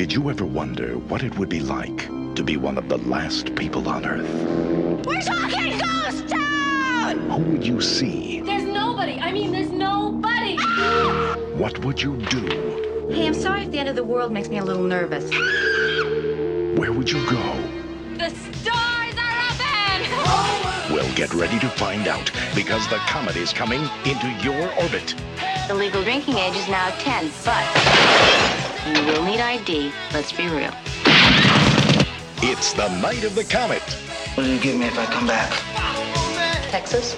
Did you ever wonder what it would be like to be one of the last people on Earth? We're talking Ghost Town! Who would you see? There's nobody. I mean, there's nobody. Ah! What would you do? Hey, I'm sorry if the end of the world makes me a little nervous. Where would you go? The stars are open. Well, get ready to find out because the comet is coming into your orbit. The legal drinking age is now 10, but you will need ID. Let's be real. It's the night of the comet. What do you give me if I come back? Texas?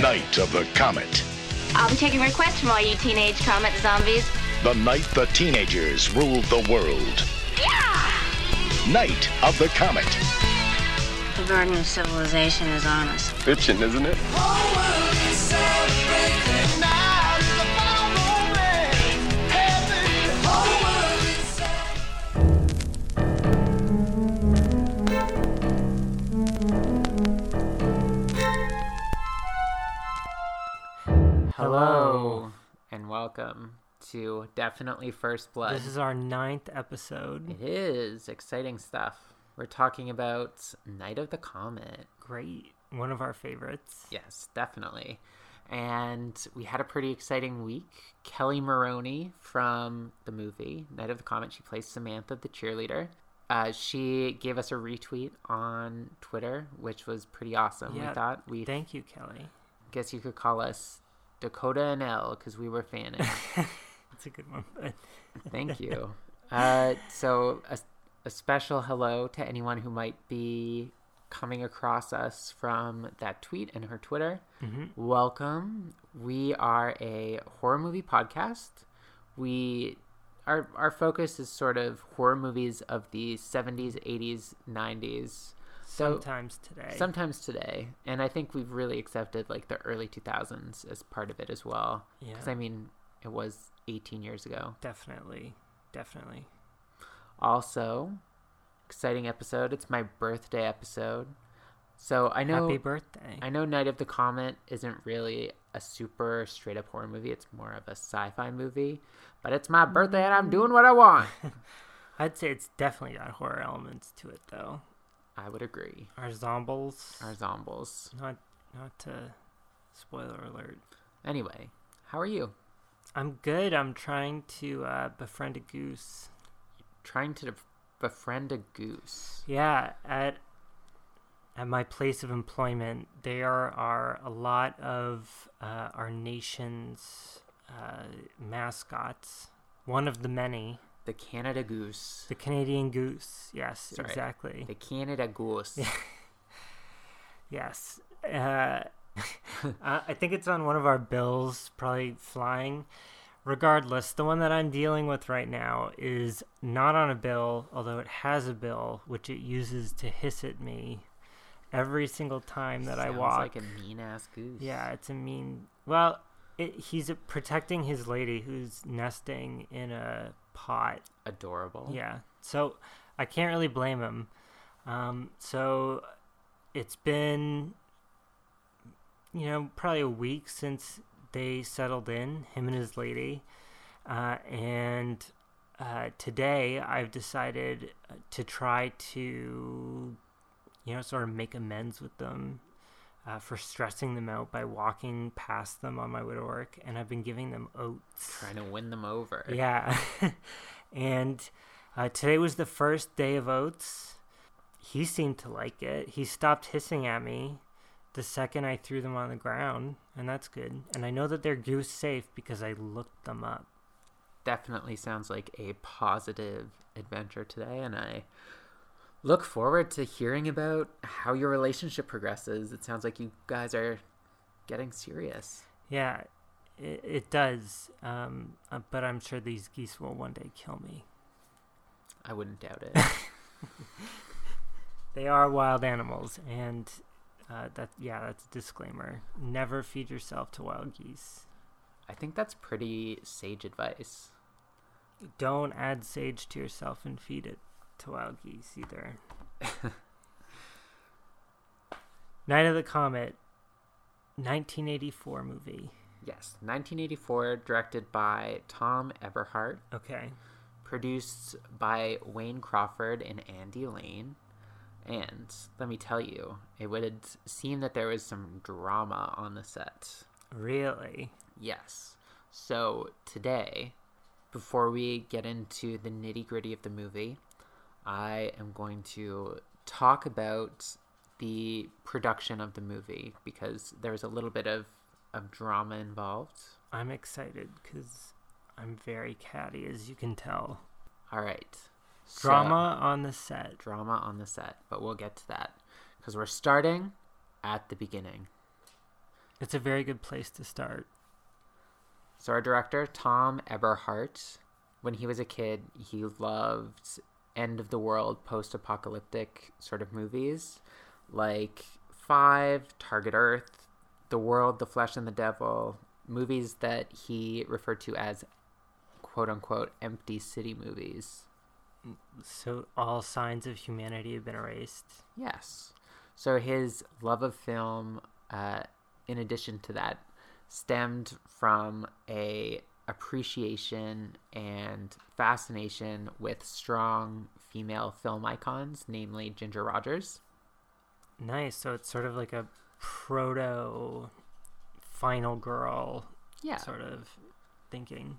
Night of the comet. I'll be taking requests from all you teenage comet zombies. The night the teenagers ruled the world. Yeah! Night of the comet. The burden of civilization is on us. Bitchin', isn't it? Welcome to Definitely First Blood. This is our ninth episode. It is exciting stuff. We're talking about Night of the Comet. Great. One of our favorites. Yes, definitely. And we had a pretty exciting week. Kelli Maroney from the movie Night of the Comet, she plays Samantha, the cheerleader. Uh, she gave us a retweet on Twitter, which was pretty awesome. Yeah, we thought we Thank you, Kelli. guess you could call us Dakota and Elle because we were fanning. That's a good one. Thank you. Uh, so, a, a special hello to anyone who might be coming across us from that tweet and her Twitter. Welcome. We are a horror movie podcast. We our our focus is sort of horror movies of the 70s, 80s, 90s. So sometimes today. sometimes today, and I think we've really accepted like the early 2000s as part of it as well. Because Yeah. I mean, it was 18 years ago. Definitely. Definitely. Also, exciting episode. It's my birthday episode. So I know Happy birthday. I know Night of the Comet isn't really a super straight up horror movie. It's more of a sci-fi movie. But it's my birthday and I'm mm. doing what I want. I'd say it's definitely got horror elements to it, though. I would agree. Our zombies. Our zombies. Not, not to spoiler alert. Anyway, how are you? I'm good. I'm trying to uh, befriend a goose. Trying to befriend a goose. Yeah, at at my place of employment, there are a lot of uh, our nation's uh, mascots. One of the many, The Canada goose. the Canadian goose. Yes, Sorry. exactly. The Canada goose. Yes. Uh, I I think it's on one of our bills, probably flying. Regardless, the one that I'm dealing with right now is not on a bill, although it has a bill, which it uses to hiss at me every single time that I Sounds walk. like a mean ass goose. Yeah, it's a mean. Well, it, he's protecting his lady who's nesting in a pot. Adorable. Yeah, so I can't really blame him. Um, so it's been, you know, probably a week since they settled in, him and his lady. Uh, and uh, today I've decided to try to, you know, sort of make amends with them uh, for stressing them out by walking past them on my way to work. And I've been giving them oats. Trying to win them over. Yeah. and uh, today was the first day of oats. He seemed to like it. He stopped hissing at me the second I threw them on the ground, and that's good. And I know that they're goose safe because I looked them up. Definitely sounds like a positive adventure today, and I look forward to hearing about how your relationship progresses. It sounds like you guys are getting serious. Yeah, it, it does. Um, uh, but I'm sure these geese will one day kill me. I wouldn't doubt it. They are wild animals, and uh, that yeah, that's a disclaimer. Never feed yourself to wild geese. I think that's pretty sage advice. Don't add sage to yourself and feed it to wild geese either. Night of the Comet, 1984 movie. Yes, 1984, directed by Thom Eberhardt, Okay. produced by Wayne Crawford and Andy Lane. And let me tell you, it would seem that there was some drama on the set. Really? Yes. So today, before we get into the nitty gritty of the movie, I am going to talk about the production of the movie because there's a little bit of, of drama involved. I'm excited because I'm very catty, as you can tell. All right. So- Drama on the set. drama on the set, but we'll get to that because we're starting at the beginning. It's a very good place to start. So our director, Thom Eberhardt, when he was a kid, he loved end of the world, post-apocalyptic sort of movies like Five, Target Earth, The World, The Flesh and the Devil, movies that he referred to as quote unquote empty city movies. So all signs of humanity have been erased. Yes. So his love of film, uh, in addition to that, stemmed from a appreciation and fascination with strong female film icons, namely Ginger Rogers. Nice. So it's sort of like a proto final girl Yeah. sort of thinking.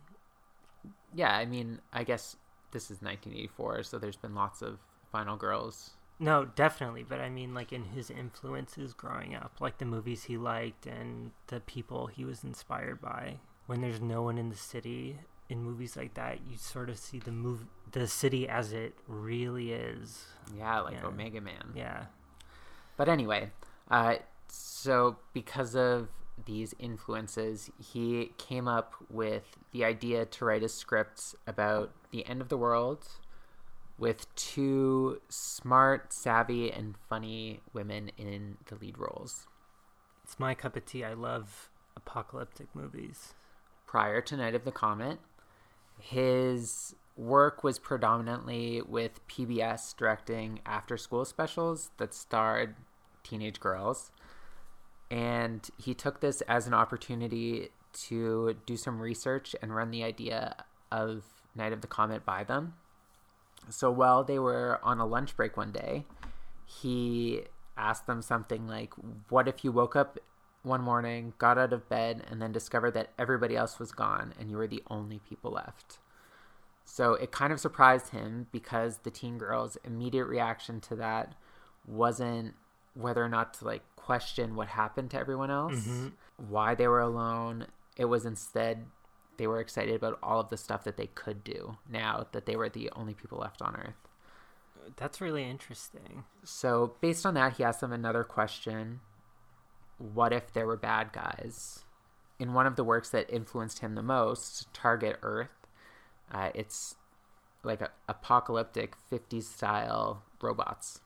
Yeah, I mean, I guess this is 1984, so there's been lots of final girls. No, definitely. But I mean, like in his influences growing up, like the movies he liked and the people he was inspired by. When there's no one in the city in movies like that, you sort of see the move, the city as it really is. Yeah, like Yeah. Omega Man. Yeah. But anyway, uh, so because of these influences, he came up with the idea to write a script about the end of the world with two smart, savvy, and funny women in the lead roles. It's my cup of tea. I love apocalyptic movies. Prior to Night of the Comet, his work was predominantly with PBS directing after school specials that starred teenage girls. And he took this as an opportunity to do some research and run the idea of Night of the Comet by them. So while they were on a lunch break one day, he asked them something like, What if you woke up one morning, got out of bed, and then discovered that everybody else was gone and you were the only people left? So it kind of surprised him because the teen girl's immediate reaction to that wasn't whether or not to like question what happened to everyone else, mm-hmm. why they were alone. It was instead they were excited about all of the stuff that they could do now that they were the only people left on Earth. That's really interesting. So, based on that, he asked them another question What if there were bad guys? In one of the works that influenced him the most, Target Earth, uh, it's like a apocalyptic 50s style robots.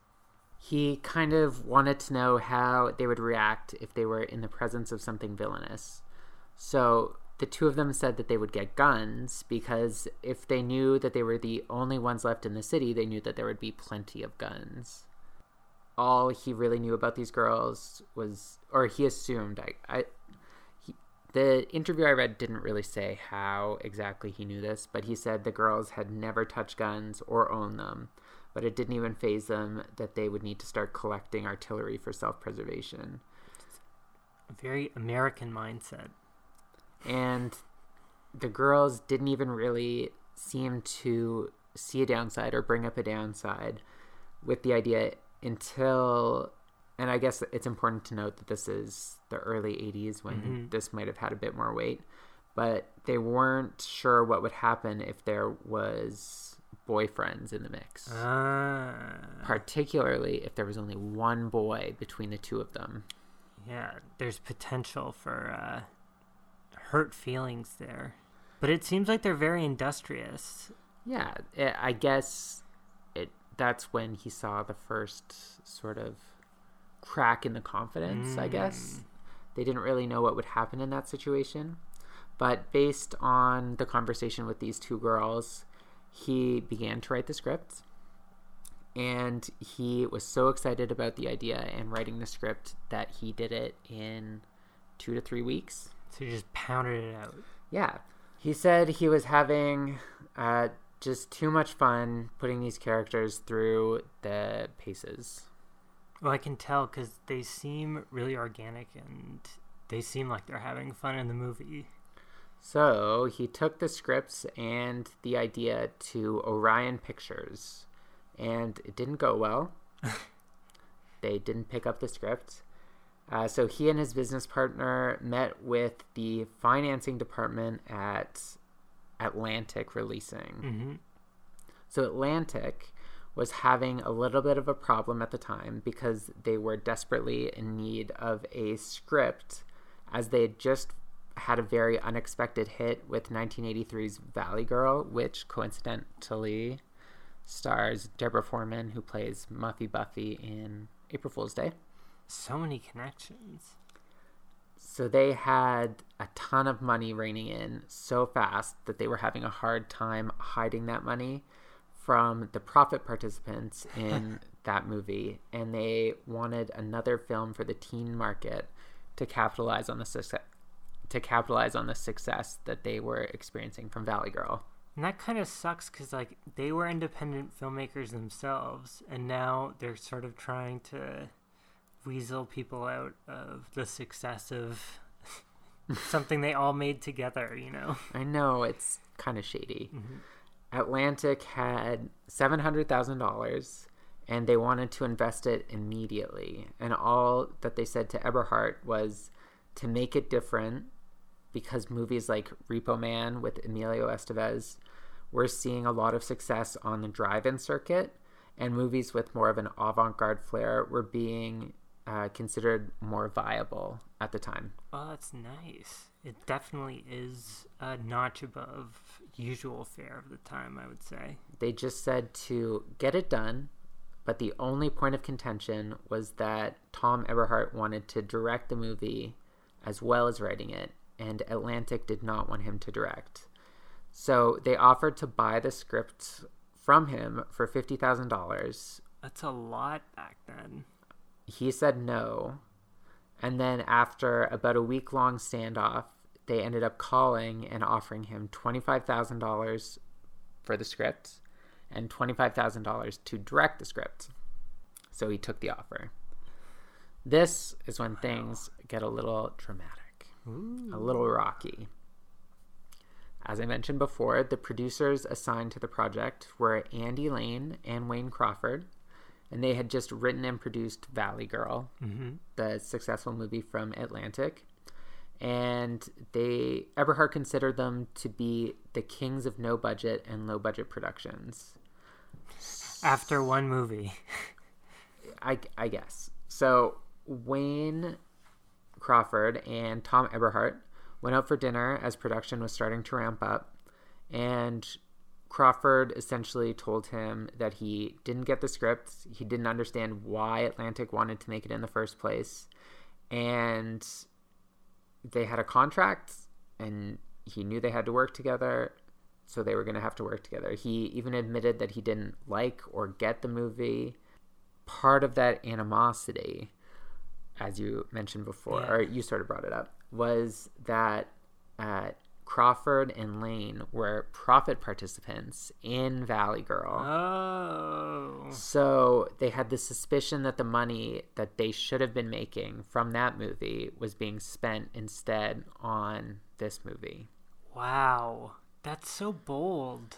He kind of wanted to know how they would react if they were in the presence of something villainous. So the two of them said that they would get guns because if they knew that they were the only ones left in the city, they knew that there would be plenty of guns. All he really knew about these girls was, or he assumed, I, I he, the interview I read didn't really say how exactly he knew this, but he said the girls had never touched guns or owned them, but it didn't even phase them that they would need to start collecting artillery for self preservation. A very American mindset. and the girls didn't even really seem to see a downside or bring up a downside with the idea until and I guess it's important to note that this is the early 80s when this might have had a bit more weight but they weren't sure what would happen if there was boyfriends in the mix Ah, particularly if there was only one boy between the two of them yeah. There's potential for uh, hurt feelings there, but it seems like they're very industrious. Yeah, i I guess. That's when he saw the first sort of crack in the confidence. I guess they didn't really know what would happen in that situation, but based on the conversation with these two girls, he began to write the script. And he was so excited about the idea and writing the script that he did it in two to three weeks. So he just pounded it out. Yeah. He said he was having uh, just too much fun putting these characters through the paces. Well, I can tell because they seem really organic and they seem like they're having fun in the movie. So he took the scripts and the idea to Orion Pictures, and it didn't go well. they didn't pick up the script. Uh, so he and his business partner met with the financing department at Atlantic Releasing. Mm-hmm. So Atlantic was having a little bit of a problem at the time because they were desperately in need of a script as they had just had a very unexpected hit with 1983's Valley Girl, which coincidentally stars Deborah Foreman, who plays Muffy Buffy in April Fool's Day. So many connections. So they had a ton of money raining in so fast that they were having a hard time hiding that money from the profit participants in that movie. And they wanted another film for the teen market to capitalize on the success to capitalize on the success that they were experiencing from Valley Girl. And that kind of sucks because like they were independent filmmakers themselves, and now they're sort of trying to weasel people out of the success of something they all made together. You know. I know it's kind of shady. Mm-hmm. Atlantic had seven hundred thousand dollars, and they wanted to invest it immediately. And all that they said to Eberhardt was to make it different, because movies like Repo Man with Emilio Estevez were seeing a lot of success on the drive-in circuit, and movies with more of an avant-garde flair were being uh, considered more viable at the time. Oh, that's nice. It definitely is a notch above usual fare of the time, I would say. They just said to get it done, but the only point of contention was that Thom Eberhardt wanted to direct the movie as well as writing it, and Atlantic did not want him to direct. So they offered to buy the script from him for $50,000. That's a lot back then. He said no. And then after about a week long standoff, they ended up calling and offering him $25,000 for the script and $25,000 to direct the script. So he took the offer. This is when things get a little dramatic, a little rocky. As I mentioned before, the producers assigned to the project were Andy Lane and Wayne Crawford, and they had just written and produced Valley Girl, mm-hmm. the successful movie from Atlantic. And they Eberhardt considered them to be the kings of no budget and low budget productions. After one movie. I, I guess. So Wayne Crawford and Thom Eberhardt went out for dinner as production was starting to ramp up, and Crawford essentially told him that he didn't get the script, he didn't understand why Atlantic wanted to make it in the first place, and they had a contract, and he knew they had to work together, so they were going to have to work together. He even admitted that he didn't like or get the movie. Part of that animosity, as you mentioned before, Yeah. or you sort of brought it up, was that uh, Crawford and Lane were profit participants in Valley Girl. Oh. So they had the suspicion that the money that they should have been making from that movie was being spent instead on this movie. Wow. That's so bold.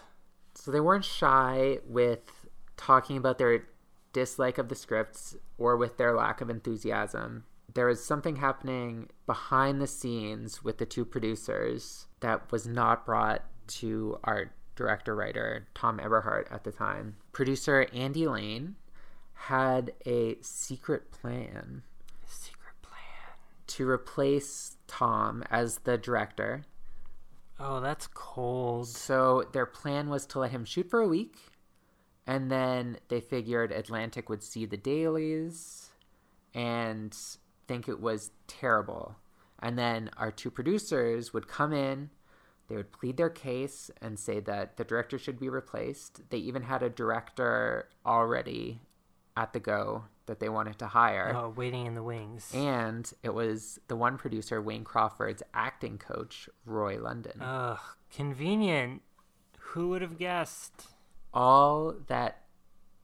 So they weren't shy with talking about their dislike of the scripts or with their lack of enthusiasm. There was something happening behind the scenes with the two producers that was not brought to our director writer, Thom Eberhardt, at the time. Producer Andy Lane had a secret plan Secret plan. to replace Thom as the director. Oh, that's cold. So their plan was to let him shoot for a week, and then they figured Atlantic would see the dailies and think it was terrible. And then our two producers would come in, they would plead their case and say that the director should be replaced. They even had a director already at the go that they wanted to hire. Oh, waiting in the wings. And it was the one producer, Wayne Crawford's acting coach, Roy London. Ugh, convenient. Who would have guessed? all that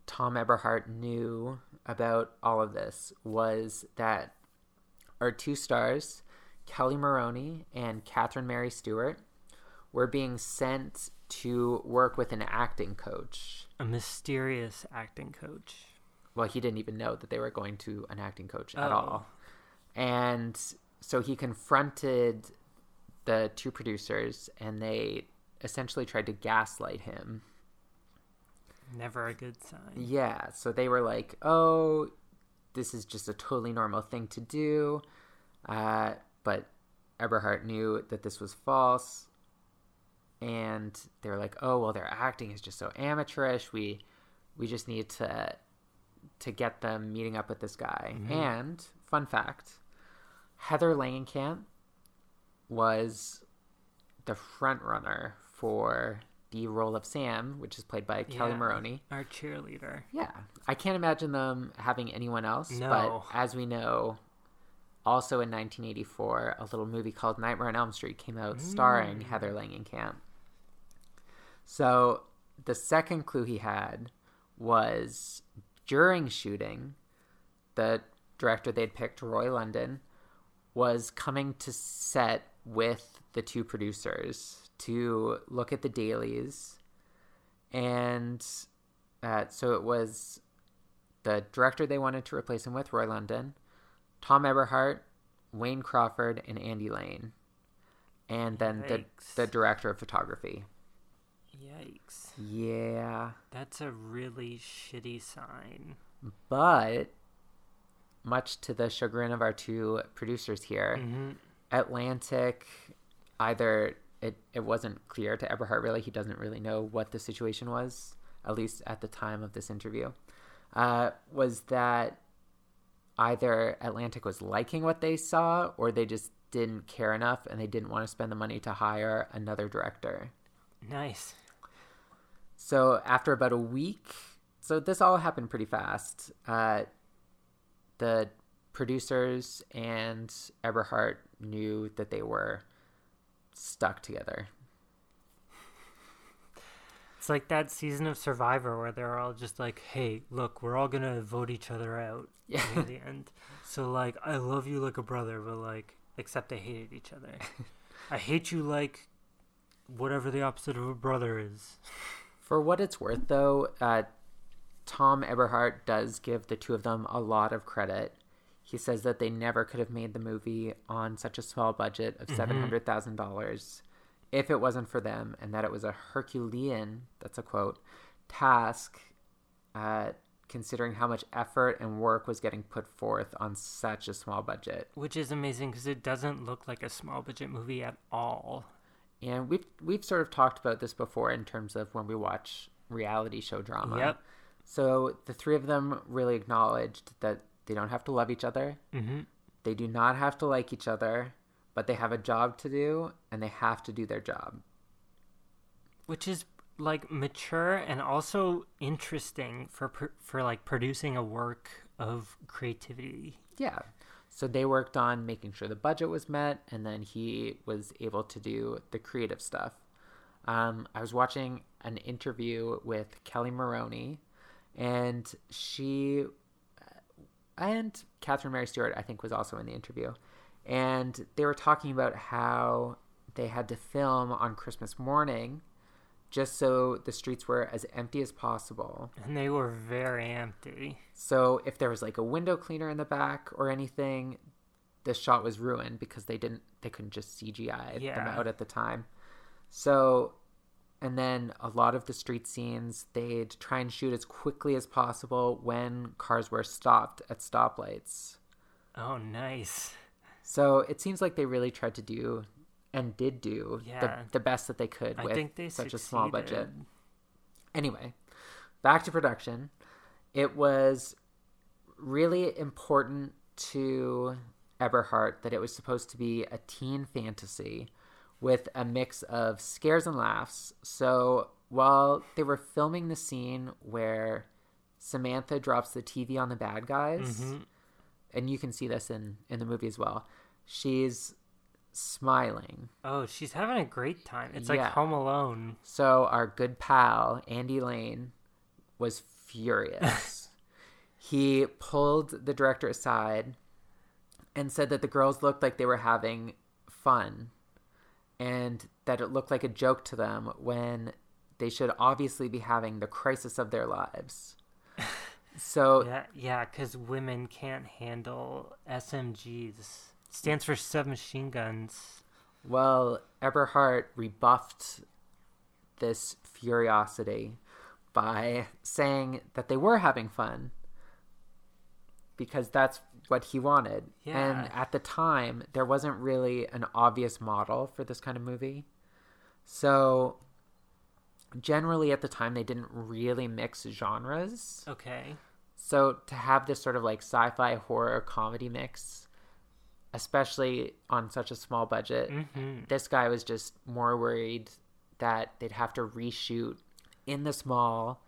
Thom Eberhardt knew about all of this was that our two stars, Kelli Maroney and Catherine Mary Stewart, were being sent to work with an acting coach. A mysterious acting coach. Well, he didn't even know that they were going to an acting coach at Oh. all. And so he confronted the two producers and they essentially tried to gaslight him. Never a good sign. Yeah, so they were like, "Oh, this is just a totally normal thing to do," uh, but Eberhardt knew that this was false, and they're like, "Oh, well, their acting is just so amateurish. We, we just need to, to get them meeting up with this guy." And fun fact, Heather Langenkamp was the front runner for the role of Sam, which is played by Kelli Maroney. Our cheerleader. Yeah, I can't imagine them having anyone else. No. But as we know, also in 1984, a little movie called Nightmare on Elm Street came out starring Mm. Heather Langenkamp. So the second clue he had was during shooting, the director they'd picked, Roy London, was coming to set with the two producers to look at the dailies. And uh, so it was the director they wanted to replace him with, Roy London, Thom Eberhardt, Wayne Crawford, and Andy Lane. And then the, the director of photography. Yikes. Yeah. That's a really shitty sign. But much to the chagrin of our two producers here, Mm-hmm. Atlantic either it, it wasn't clear to Eberhardt really, he doesn't really know what the situation was, at least at the time of this interview. Uh, was that either Atlantic was liking what they saw or they just didn't care enough and they didn't want to spend the money to hire another director. Nice. So after about a week, so this all happened pretty fast. Uh, the producers and Eberhardt knew that they were stuck together. It's like that season of Survivor where they're all just like, "Hey, look, we're all gonna vote each other out Yeah. at the end." So like, I love you like a brother, but like, except they hated each other. I hate you like whatever the opposite of a brother is. For what it's worth, though, uh, Thom Eberhardt does give the two of them a lot of credit. He says that they never could have made the movie on such a small budget of $700,000 if it wasn't for them, and that it was a Herculean, that's a quote, task, uh, considering how much effort and work was getting put forth on such a small budget. Which is amazing because it doesn't look like a small budget movie at all. And we've we've sort of talked about this before in terms of when we watch reality show drama. Yep. So the three of them really acknowledged that they don't have to love each other. Mm-hmm. They do not have to like each other, but they have a job to do and they have to do their job. Which is like mature and also interesting for for like producing a work of creativity. Yeah. So they worked on making sure the budget was met, and then he was able to do the creative stuff. Um, I was watching an interview with Kelli Maroney, and she and Catherine Mary Stewart, I think, was also in the interview. And they were talking about how they had to film on Christmas morning just so the streets were as empty as possible. And they were very empty. So if there was like a window cleaner in the back or anything, the shot was ruined because they didn't they couldn't just CGI them out at the time. So and then a lot of the street scenes they'd try and shoot as quickly as possible when cars were stopped at stoplights. Oh, nice. So it seems like they really tried to do and did do Yeah. the, the best that they could I with they such a small budget. Anyway, back to production. It was really important to Eberhardt that it was supposed to be a teen fantasy with a mix of scares and laughs. So while they were filming the scene where Samantha drops the TV on the bad guys, Mhm. and you can see this in in the movie as well. She's smiling. Oh, she's having a great time. It's like Home Alone. So our good pal, Andy Lane, was furious. he pulled the director aside and said that the girls looked like they were having fun and that it looked like a joke to them when they should obviously be having the crisis of their lives. So Yeah, yeah, because women can't handle SMGs. Stands for submachine guns. Well, Eberhardt rebuffed this furiosity by saying that they were having fun because that's what he wanted. Yeah. And at the time, there wasn't really an obvious model for this kind of movie. So, generally, at the time, they didn't really mix genres. Okay. So to have this sort of like sci-fi horror comedy mix, especially on such a small budget, Mm-hmm. this guy was just more worried that they'd have to reshoot in the small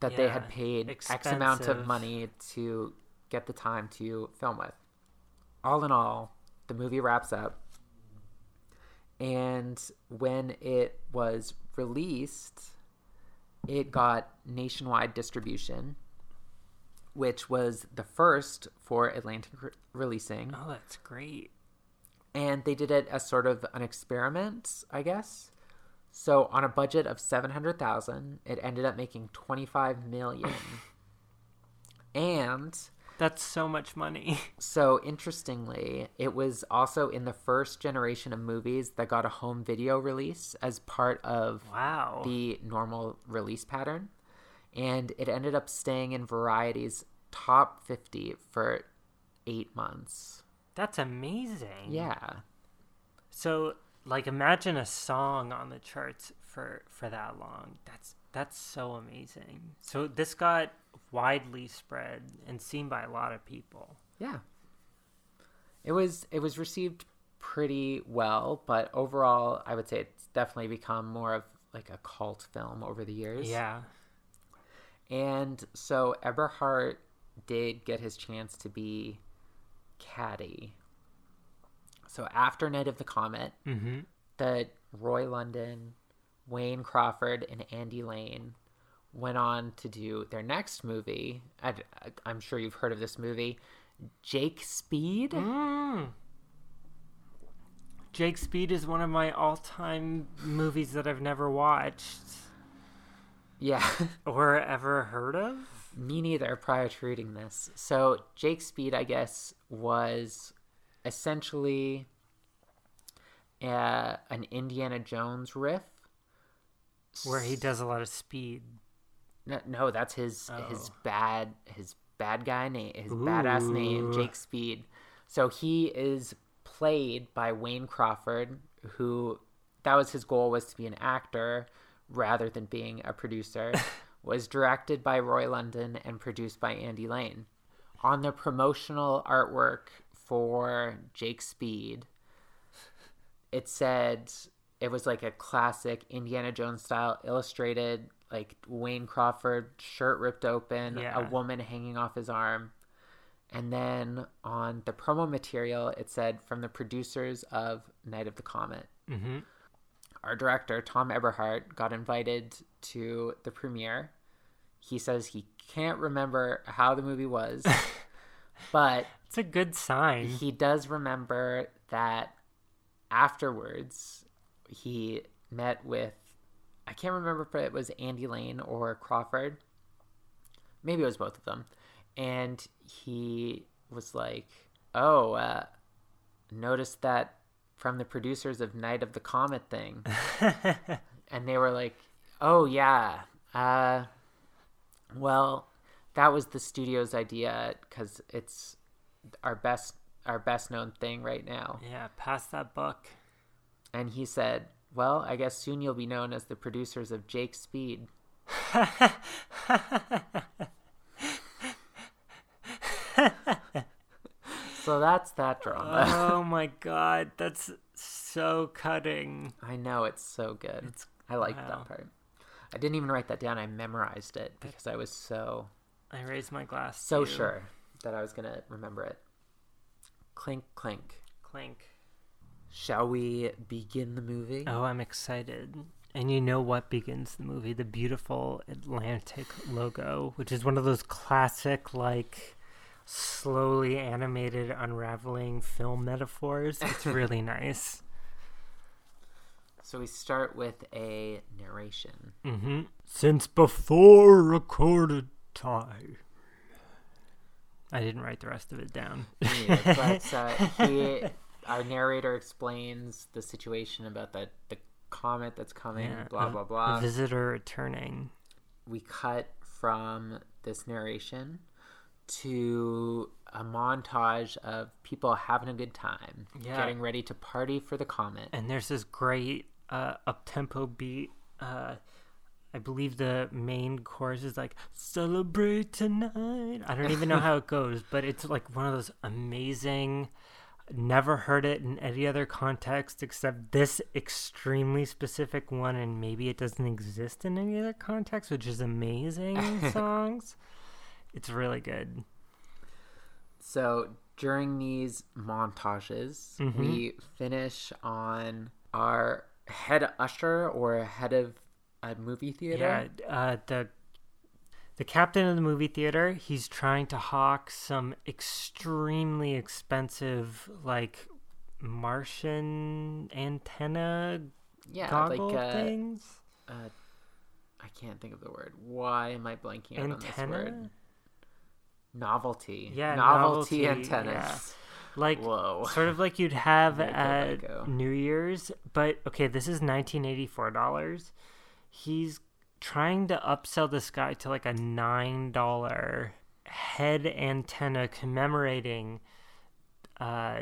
that they had Yeah, paid X amount of money to get the time to film with. All in all, the movie wraps up. And when it was released, it got nationwide distribution, which was the first for Atlantic re- releasing. Oh, that's great. And they did it as sort of an experiment, I guess. So on a budget of 700,000, it ended up making 25 million. and That's so much money. so interestingly, it was also in the first generation of movies that got a home video release as part of Wow. the normal release pattern. And it ended up staying in Variety's top 50 for eight months. That's amazing. Yeah. So, like, imagine a song on the charts for for that long. That's that's so amazing. So this got widely spread and seen by a lot of people. Yeah. It was it was received pretty well, but overall I would say it's definitely become more of like a cult film over the years. Yeah. And so Eberhardt did get his chance to be Caddy. So after Night of the Comet, Mm-hmm. that Roy London, Wayne Crawford, and Andy Lane went on to do their next movie. I, am sure you've heard of this movie, Jake Speed. Mm. Jake Speed is one of my all-time movies that I've never watched Yeah, or ever heard of. me neither prior to reading this. So, Jake Speed, I guess, was essentially uh, an Indiana Jones riff. Where he does a lot of speed. No, no that's his his Oh. bad his bad guy name his badass name Jake Speed. So he is played by Wayne Crawford, who that was his goal was to be an actor rather than being a producer. was directed by Roy London and produced by Andy Lane. On the promotional artwork for Jake Speed, it said it was like a classic Indiana Jones style illustrated, like Wayne Crawford shirt ripped open, Yeah. a woman hanging off his arm. And then on the promo material, it said from the producers of Night of the Comet. Mm-hmm. Our director, Thom Eberhardt, got invited to the premiere. He says he can't remember how the movie was, but It's a good sign. he does remember that afterwards he met with I can't remember if it was Andy Lane or Crawford. Maybe it was both of them. And he was like, "Oh, uh noticed that from the producers of Night of the Comet thing." and they were like, "Oh yeah. Uh well, that was the studio's idea cuz it's our best our best known thing right now. yeah, pass that buck. And he said, "Well, I guess soon you'll be known as the producers of Jake Speed." so that's that drama. oh my god, that's so cutting. I know it's so good. I liked wow. that part. I didn't even write that down. I memorized it because I was so I raise my glass. so to you. sure that I was gonna remember it. Clink clink. Clink. Shall we begin the movie? Oh, I'm excited. And you know what begins the movie? The beautiful Atlantic logo, which is one of those classic, like, slowly animated, unraveling film metaphors. It's really nice. So we start with a narration. Mm-hmm. Since before recorded time. I didn't write the rest of it down. But uh, he, our narrator explains the situation about the, the comet that's coming, Yeah, blah, blah, blah. visitor returning. we cut from this narration to a montage of people having a good time, Yeah. getting ready to party for the comet. and there's this great uh, up tempo beat. Uh, I believe the main chorus is like "Celebrate tonight." I don't even know how it goes, but it's like one of those amazing. Never heard it in any other context except this extremely specific one, and maybe it doesn't exist in any other context, which is amazing songs. It's really good. So during these montages, Mm-hmm. we finish on our head usher or head of a movie theater. Yeah, uh, the the captain of the movie theater. He's trying to hawk some extremely expensive, like Martian antenna Yeah, goggle like uh, things. uh, I can't think of the word. Why am I blanking out on this word? Novelty. Yeah, novelty, novelty, antennas. yeah. like Whoa. sort of like you'd have Let go, let at go. New Year's. But okay, this is nineteen eighty four dollars. He's trying to upsell this guy to like a nine dollar head antenna commemorating uh,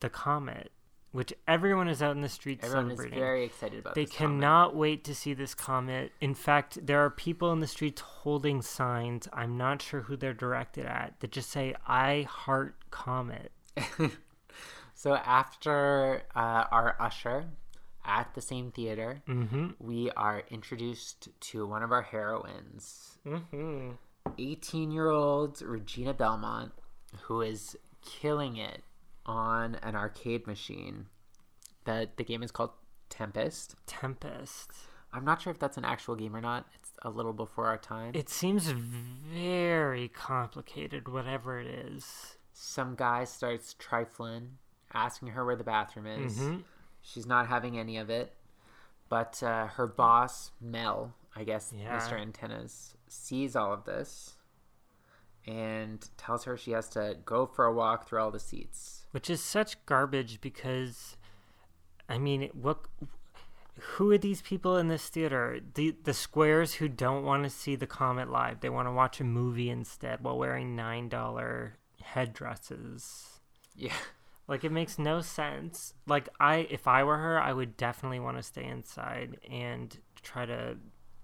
the comet, which everyone is out in the streets Everyone is very excited about. They this comet. cannot wait to see this comet. In fact, there are people in the streets holding signs. I'm not sure who they're directed at that just say "I heart comet." So after uh, our usher at the same theater, Mm-hmm. we are introduced to one of our heroines, Mm-hmm. 18 year old Regina Belmont, who is killing it on an arcade machine. The, the game is called Tempest. Tempest. I'm not sure if that's an actual game or not. It's a little before our time. It seems very complicated, whatever it is. Some guy starts trifling, asking her where the bathroom is. Mhm. She's not having any of it. But uh, her boss, Mel, I guess Yeah. Mr. Antennas, sees all of this and tells her she has to go for a walk through all the seats. Which is such garbage because, I mean, what? Who are these people in this theater? The the squares who don't want to see the comet live. They want to watch a movie instead while wearing nine dollar headdresses. Yeah. Like it makes no sense. Like I if I were her, I would definitely want to stay inside and try to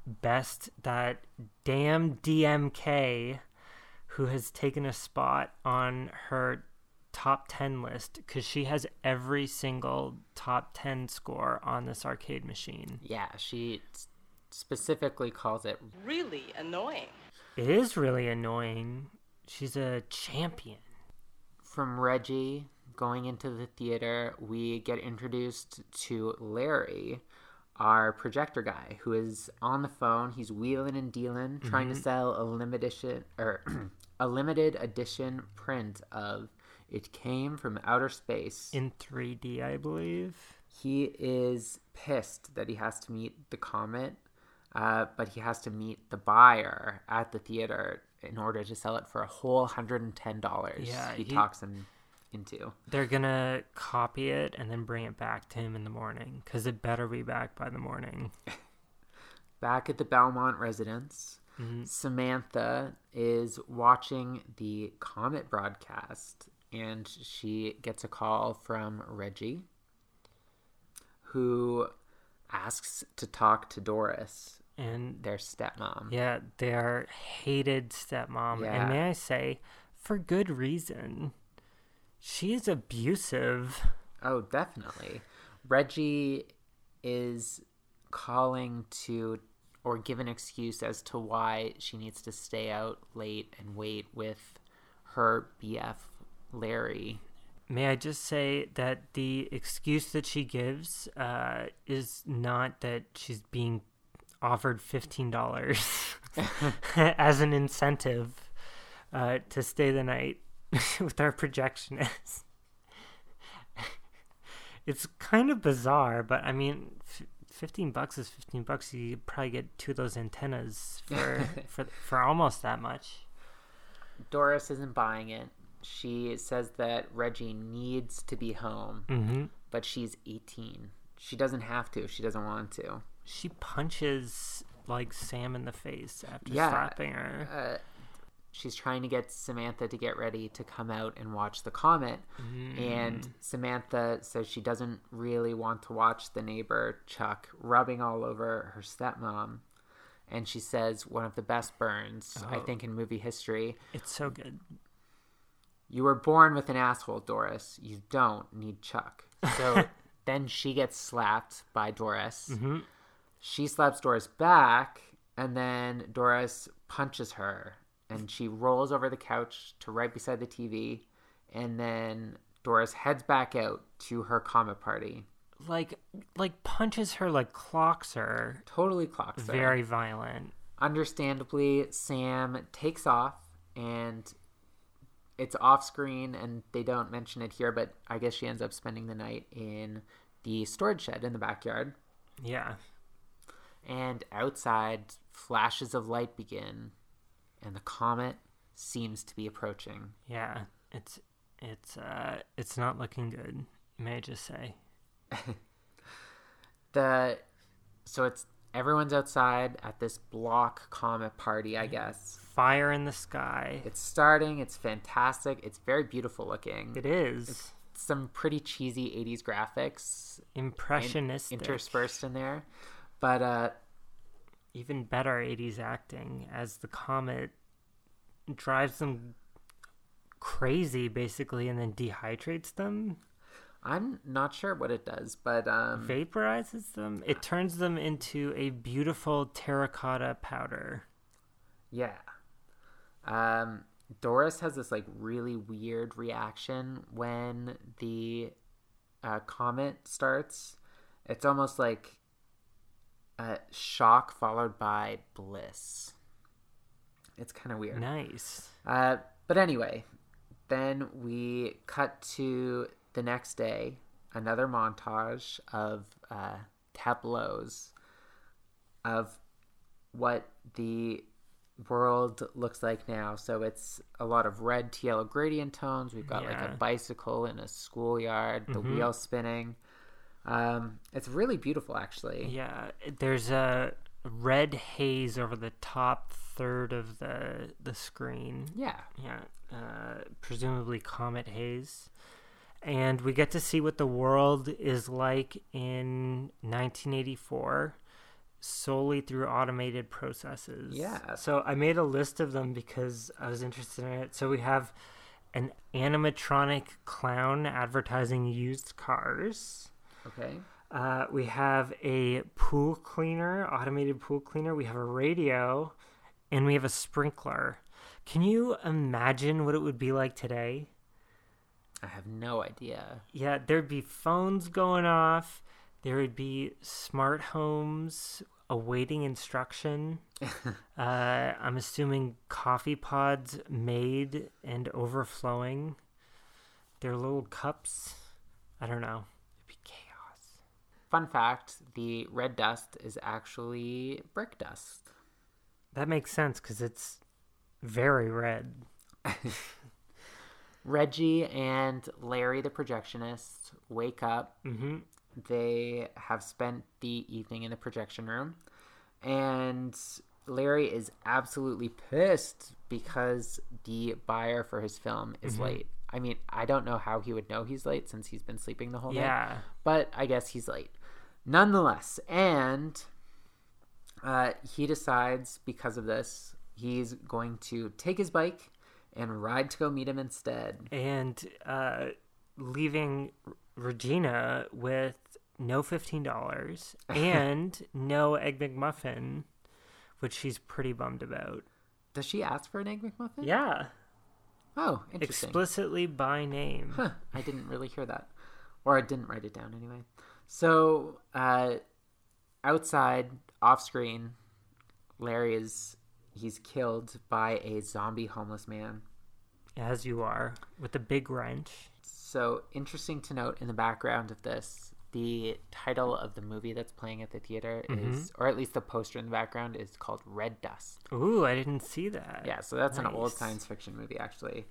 best that damn DMK who has taken a spot on her top 10 list cuz she has every single top 10 score on this arcade machine. Yeah, she specifically calls it really annoying. It is really annoying. She's a champion. from Reggie going into the theater, we get introduced to Larry, our projector guy, who is on the phone. He's wheeling and dealing, trying to mm-hmm. sell a limited edition or a limited edition print of "It Came from Outer Space." in 3D, I believe. he is pissed that he has to meet the comet, uh, but he has to meet the buyer at the theater in order to sell it for a whole hundred and ten dollars. Yeah, he, he- talks him into. They're gonna copy it and then bring it back to him in the morning because it better be back by the morning. Back at the Belmont residence, Mm-hmm. Samantha is watching the comet broadcast, and she gets a call from Reggie, who asks to talk to Doris, And their stepmom. yeah, their hated stepmom. Yeah. And may I say, for good reason. She is abusive. Oh, definitely. Reggie is calling to or give an excuse as to why she needs to stay out late and wait with her BF Larry. may I just say that the excuse that she gives uh, is not that she's being offered fifteen dollars as an incentive uh, to stay the night with our projectionist. it's kind of bizarre, but I mean, fifteen bucks is fifteen bucks. You probably get two of those antennas for for for almost that much. Doris isn't buying it. She says that Reggie needs to be home, Mm-hmm. but she's 18. She doesn't have to she doesn't want to. She punches like Sam in the face after Yeah. slapping her. Uh, she's trying to get Samantha to get ready to come out and watch the comet. And Samantha says she doesn't really want to watch the neighbor, Chuck, rubbing all over her stepmom. And she says one of the best burns, I Oh. think, in movie history. It's so good. You were born with an asshole, Doris. You don't need Chuck. So then she gets slapped by Doris. Mhm. She slaps Doris back, and then Doris punches her, and she rolls over the couch to right beside the TV, and then Doris heads back out to her comet party. Like like punches her like clocks her. Totally clocks her. Very violent. understandably, Sam takes off and it's off screen and they don't mention it here, but I guess she ends up spending the night in the storage shed in the backyard. Yeah. And outside, flashes of light begin and the comet seems to be approaching. Yeah. It's it's uh it's not looking good, may I just say. The so it's everyone's outside at this block comet party, I guess. Fire in the sky. It's starting, it's fantastic, it's very beautiful looking. It is Some pretty cheesy 80s graphics in- interspersed in there. But uh Even better 80s acting as the comet drives them crazy basically and then dehydrates them, I'm not sure what it does, but um vaporizes them. It turns them into a beautiful terracotta powder. yeah. Um Doris has this like really weird reaction when the uh, comet starts. It's almost like a shock followed by bliss. It's kind of weird. Nice. Uh, but anyway, then we cut to the next day, another montage of uh, tableaus of what the world looks like now. So it's a lot of red to yellow gradient tones. We've got like a bicycle in a schoolyard, the wheel spinning. Um, it's really beautiful, actually. Yeah, there's a red haze over the top third of the the screen. Yeah. Yeah, uh, presumably comet haze. And we get to see what the world is like in 1984 solely through automated processes. Yeah. So I made a list of them because I was interested in it. So we have an animatronic clown advertising used cars. Okay. Uh, we have a pool cleaner, automated pool cleaner. We have a radio, and we have a sprinkler. Can you imagine what it would be like today? I have no idea. Yeah, there'd be phones going off. There would be smart homes awaiting instruction. uh, I'm assuming coffee pods made and overflowing. Their little cups. I don't know. It'd be chaos. Fun fact the red dust is actually brick dust. That makes sense because it's very red. Reggie and Larry, the projectionist, wake up. Mm-hmm. They have spent the evening in the projection room. And Larry is absolutely pissed because the buyer for his film is late. I mean, I don't know how he would know he's late since he's been sleeping the whole day. Yeah. but I guess he's late. Nonetheless, and uh, he decides because of this, he's going to take his bike and ride to go meet him instead. And uh, leaving Regina with no $15 and no Egg McMuffin, which she's pretty bummed about. Does she ask for an egg McMuffin? Yeah. Oh, interesting. explicitly by name. Huh, I didn't really hear that. Or I didn't write it down anyway. So, uh, outside, off screen, Larry is. He's killed by a zombie homeless man. As you are, with a big wrench. So, interesting to note in the background of this, the title of the movie that's playing at the theater is, or at least the poster in the background, is called Red Dust. Ooh, I didn't see that. Yeah, so that's an old science fiction movie, actually.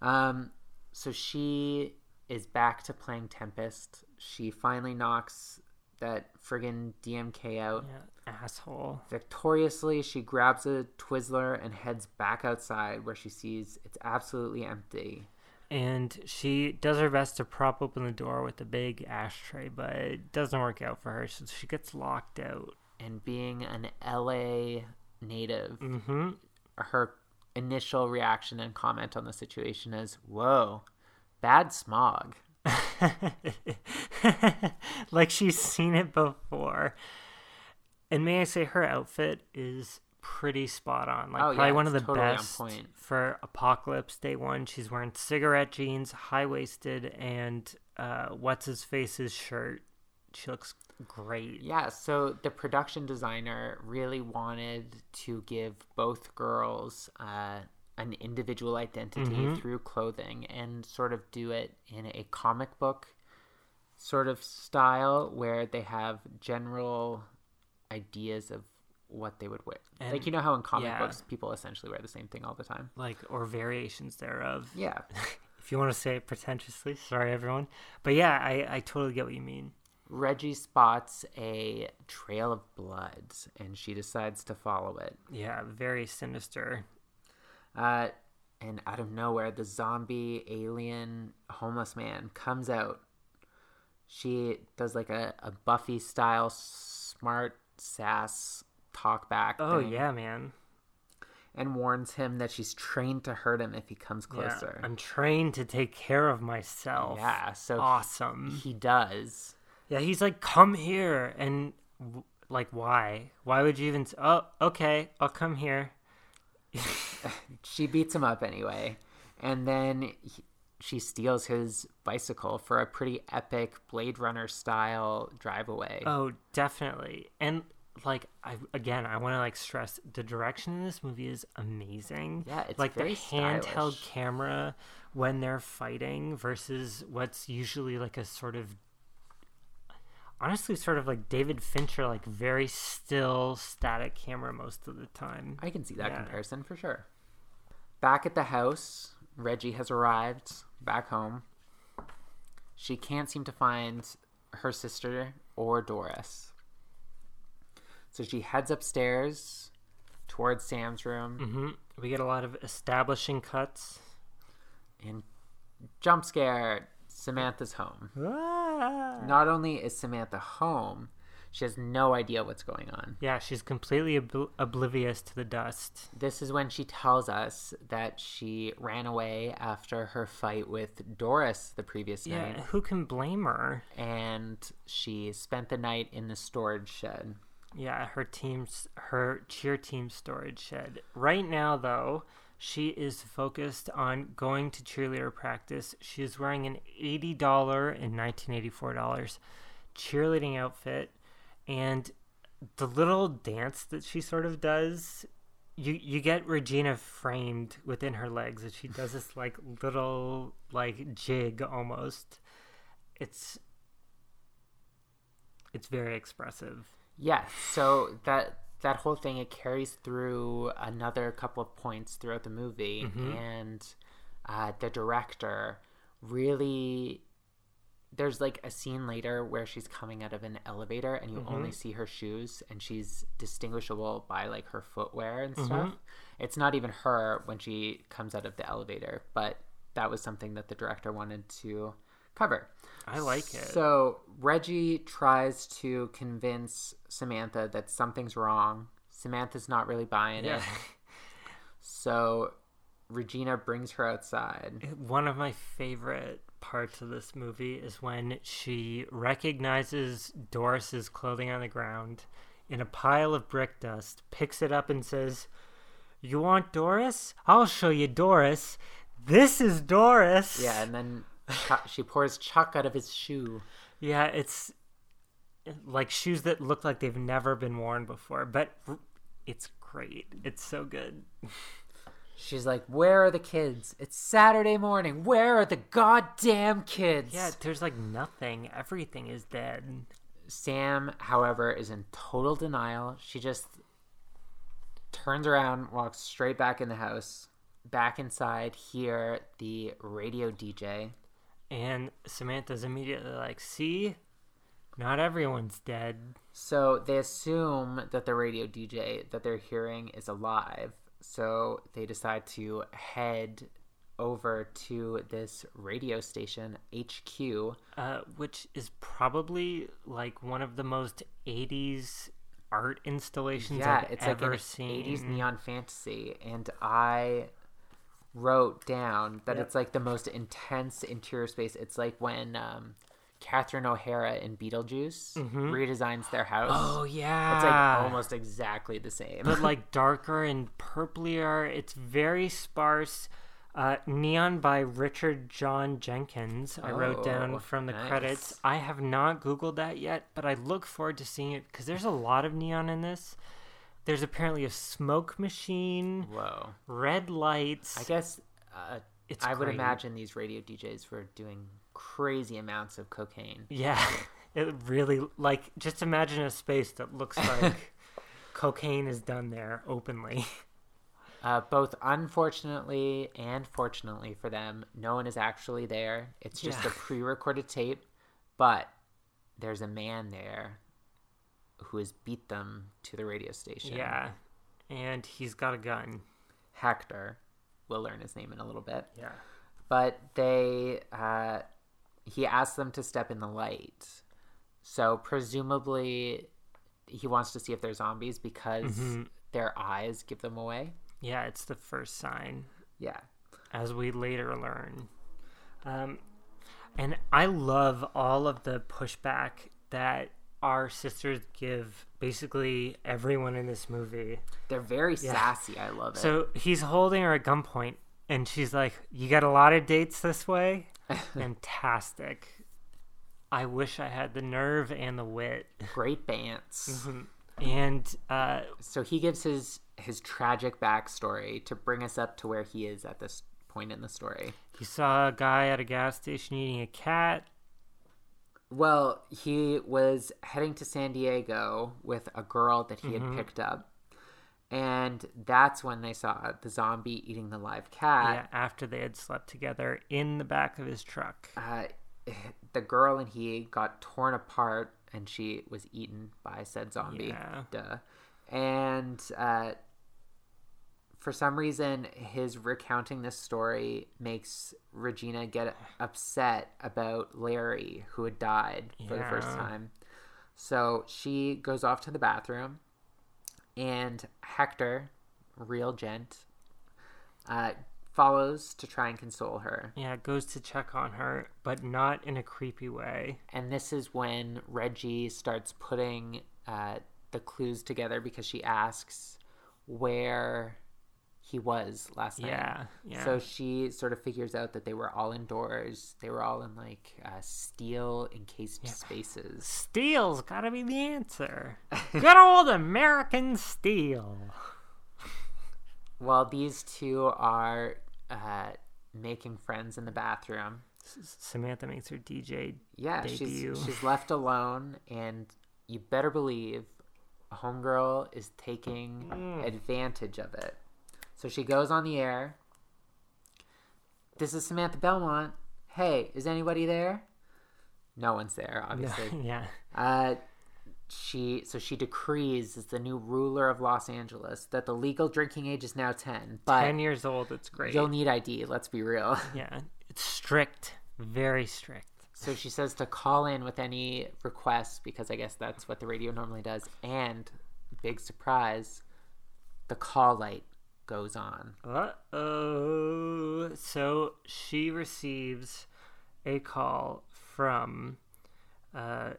Um, so she is back to playing Tempest. She finally knocks that friggin' DMK out. Yeah, asshole. Victoriously, she grabs a Twizzler and heads back outside where she sees it's absolutely empty. And she does her best to prop open the door with a big ashtray, but it doesn't work out for her, so she gets locked out. And being an LA native, Mm-hmm. her initial reaction and comment on the situation is, Whoa, bad smog. like she's seen it before. And may I say, her outfit is pretty spot on. Like Oh, yeah, probably one of the totally best point. for Apocalypse Day One. She's wearing cigarette jeans, high waisted, and uh, what's his face's shirt. She looks great. Yeah, so the production designer really wanted to give both girls uh, an individual identity through clothing and sort of do it in a comic book sort of style where they have general ideas of what they would wear. like, you know how in comic yeah. books people essentially wear the same thing all the time? Like or variations thereof. Yeah. If you want to say it pretentiously, sorry everyone. But yeah, I, I totally get what you mean. Reggie spots a trail of blood and she decides to follow it. Yeah, very sinister. Uh, and out of nowhere, the zombie alien homeless man comes out. She does like a, a Buffy style smart sass talk back. Oh thing yeah, man. And warns him that she's trained to hurt him if he comes Yeah, closer. I'm trained to take care of myself. Yeah, so awesome. he does. Yeah, he's like, come here, and like, why? Why would you even? Oh, okay, I'll come here. She beats him up anyway. And then he, she steals his bicycle for a pretty epic Blade Runner style drive away. Oh, definitely. And like, I again, I want to like stress the direction in this movie is amazing. Yeah, it's like very the handheld stylish. camera when they're fighting versus what's usually like a sort of honestly sort of like David Fincher like very still static camera most of the time. I can see that Yeah. comparison for sure. Back at the house, Reggie has arrived back home. She can't seem to find her sister or Doris. So she heads upstairs towards Sam's room hmm We get a lot of establishing cuts. and jump scare. Samantha's home. Ah. Not only is Samantha home, she has no idea what's going on. Yeah, she's completely obl- oblivious to the dust. This is when she tells us that she ran away after her fight with Doris the previous Yeah, night, who can blame her? and she spent the night in the storage shed. Yeah, her team's her cheer team storage shed. Right now though, she is focused on going to cheerleader practice. She is wearing an $80 and $1984 cheerleading outfit and the little dance that she sort of does you you get Regina framed within her legs and she does this like little like jig almost. It's it's very expressive. Yeah, so that that whole thing it carries through another couple of points throughout the movie, mm-hmm. and uh, the director really. There's like a scene later where she's coming out of an elevator and you mm-hmm. only see her shoes and she's distinguishable by like her footwear and mm-hmm. stuff. It's not even her when she comes out of the elevator, but that was something that the director wanted to cover. I like it. So Reggie tries to convince Samantha that something's wrong. Samantha's not really buying Yeah. it. So Regina brings her outside. One of my favorite parts of this movie is when she recognizes Doris's clothing on the ground in a pile of brick dust, picks it up and says, "You want Doris? I'll show you Doris." This is Doris. Yeah, and then Chuck, she pours Chuck out of his shoe. Yeah, it's like shoes that look like they've never been worn before, but it's great. It's so good. She's like, "Where are the kids? It's Saturday morning. Where are the goddamn kids?" Yeah, there's like nothing. Everything is dead. Sam, however, is in total denial. She just turns around, walks straight back in the house. Back inside, hear the radio DJ. And Samantha's immediately like, see? Not everyone's dead. So they assume that the radio DJ that they're hearing is alive. So they decide to head over to this radio station, HQ. Uh, which is probably like one of the most 80s art installations Yeah, I've it's ever like an seen. 80s neon fantasy. And I wrote down that Yep. it's like the most intense interior space. It's like when um, Catherine O'Hara in Beetlejuice redesigns their house. Mm-hmm. Oh, yeah. It's like almost exactly the same. but like darker and purplier. It's very sparse. Uh, Neon by Richard John Jenkins. I wrote down Oh, from the nice. credits. I have not Googled that yet, but I look forward to seeing it because there's a lot of neon in this. There's apparently a smoke machine, Whoa. red lights. I guess uh, It's I would imagine these radio DJs were doing crazy amounts of cocaine. Yeah, it really like just imagine a space that looks like cocaine is done there openly. Uh, both unfortunately and fortunately for them, no one is actually there. It's just a pre-recorded tape, but there's a man there who has beat them to the radio station. Yeah, and he's got a gun. Hector. We'll learn his name in a little bit. Yeah. but they uh, he asks them to step in the light so presumably he wants to see if they're zombies because Mm-hmm. their eyes give them away Yeah, it's the first sign, yeah as we later learn. Um, and I love all of the pushback that our sisters give basically everyone in this movie. they're very sassy i love it So he's holding her at gunpoint, and she's like, "You got a lot of dates this way." Fantastic. I wish I had the nerve and the wit. great bants And uh, so he gives his his tragic backstory to bring us up to where he is at this point in the story he saw a guy at a gas station eating a cat. Well, he was heading to San Diego with a girl that he Mm-hmm. had picked up. And that's when they saw the zombie eating the live cat. yeah, after they had slept together in the back of his truck. Uh, the girl and he got torn apart and she was eaten by said zombie. Yeah. Duh. And uh, for some reason, his recounting this story makes Regina get upset about Larry, who had died for the first time. So she goes off to the bathroom, and Hector, real gent, uh, follows to try and console her. Yeah, goes to check on her, but not in a creepy way. And this is when Reggie starts putting uh, the clues together because she asks where he was last night. Yeah, yeah. So she sort of figures out that they were all indoors. They were all in like uh, steel encased spaces. Steel's gotta be the answer. Good old American steel. While these two are uh, making friends in the bathroom. S- Samantha makes her DJ Yeah, debut. she's she's left alone, and you better believe a homegirl is taking Mm. advantage of it. So she goes on the air. This is Samantha Belmont. Hey, is anybody there? No one's there, obviously. yeah. Uh, she so she decrees as the new ruler of Los Angeles that the legal drinking age is now ten, but 10 years old, it's great. you'll need ID. Let's be real. Yeah, it's strict. Very strict. So she says to call in with any requests because I guess that's what the radio normally does. And big surprise, the call light goes on. Uh oh. So she receives a call from uh,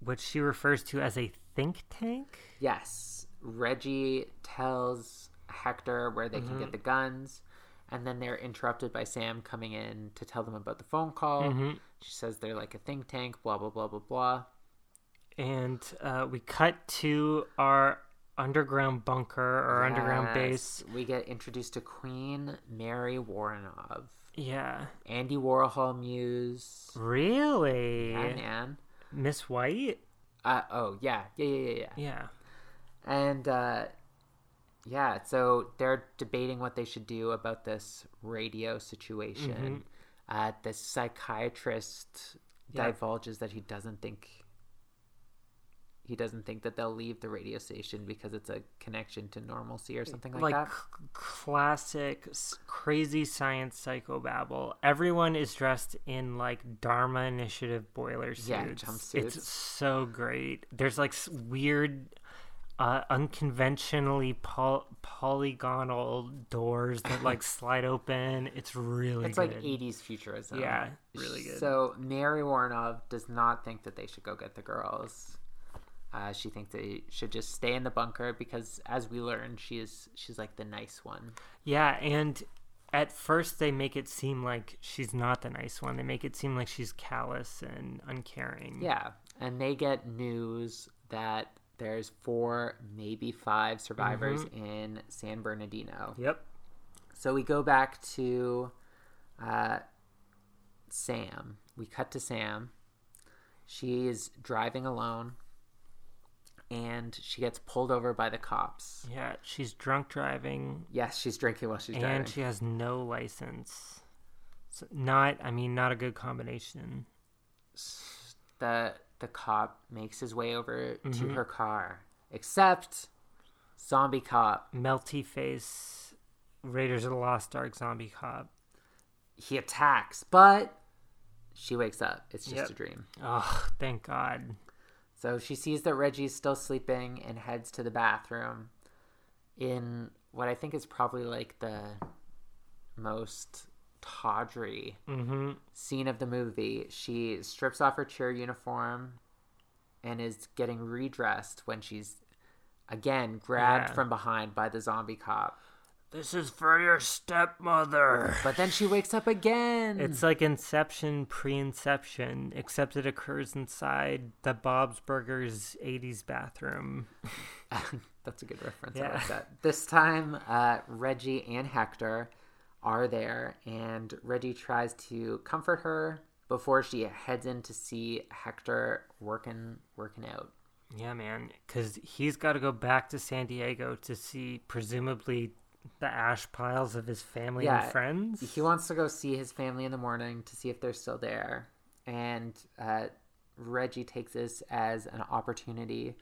what she refers to as a think tank. Yes, Reggie tells Hector where they can get the guns, and then they're interrupted by Sam coming in to tell them about the phone call. Mm-hmm. She says they're like a think tank, blah blah blah blah blah. And uh, we cut to our underground bunker or underground base. We get introduced to Queen Mary Woronov, Yeah. Andy Warhol muse. Really? Yeah, man. Miss White? Uh, oh yeah, yeah, yeah, yeah, yeah. Yeah. And uh, yeah, so they're debating what they should do about this radio situation. Uh, the psychiatrist Yeah. divulges that he doesn't think he doesn't think that they'll leave the radio station because it's a connection to normalcy or something like, Like, that. c- classic crazy science psychobabble. Everyone is dressed in like Dharma Initiative boiler suits. Yeah, jumpsuits. It's so great. There's like weird, uh, unconventionally pol- polygonal doors that like slide open. It's really It's good. like 80s futurism. Yeah, really good. So Mary Woronov does not think that they should go get the girls. Uh, she thinks they should just stay in the bunker because, as we learn, she is she's like the nice one. Yeah, and at first they make it seem like she's not the nice one. They make it seem like she's callous and uncaring. Yeah, and they get news that there's four, maybe five survivors in San Bernardino. Yep. So we go back to uh, Sam. We cut to Sam. She is driving alone, and she gets pulled over by the cops. Yeah, she's drunk driving Yes, she's drinking while she's and driving. And she has no license. So not, I mean, not a good combination. the the cop makes his way over to Mm-hmm. her car, except zombie cop. Melty face, Raiders of the Lost Ark zombie cop. He attacks, but she wakes up. It's just Yep. a dream. Oh, thank God. So she sees that Reggie's still sleeping and heads to the bathroom in what I think is probably like the most tawdry Mm-hmm. scene of the movie. She strips off her cheer uniform and is getting redressed when she's again grabbed Yeah. from behind by the zombie cop. This is for your stepmother. But then she wakes up again. It's like Inception pre-Inception, except it occurs inside the Bob's Burgers 80s bathroom. That's a good reference. I Yeah. like that. This time, uh, Reggie and Hector are there, and Reggie tries to comfort her before she heads in to see Hector working working out. Yeah, man, because he's got to go back to San Diego to see presumably the ash piles of his family Yeah, and friends. He wants to go see his family in the morning to see if they're still there, and uh, Reggie takes this as an opportunity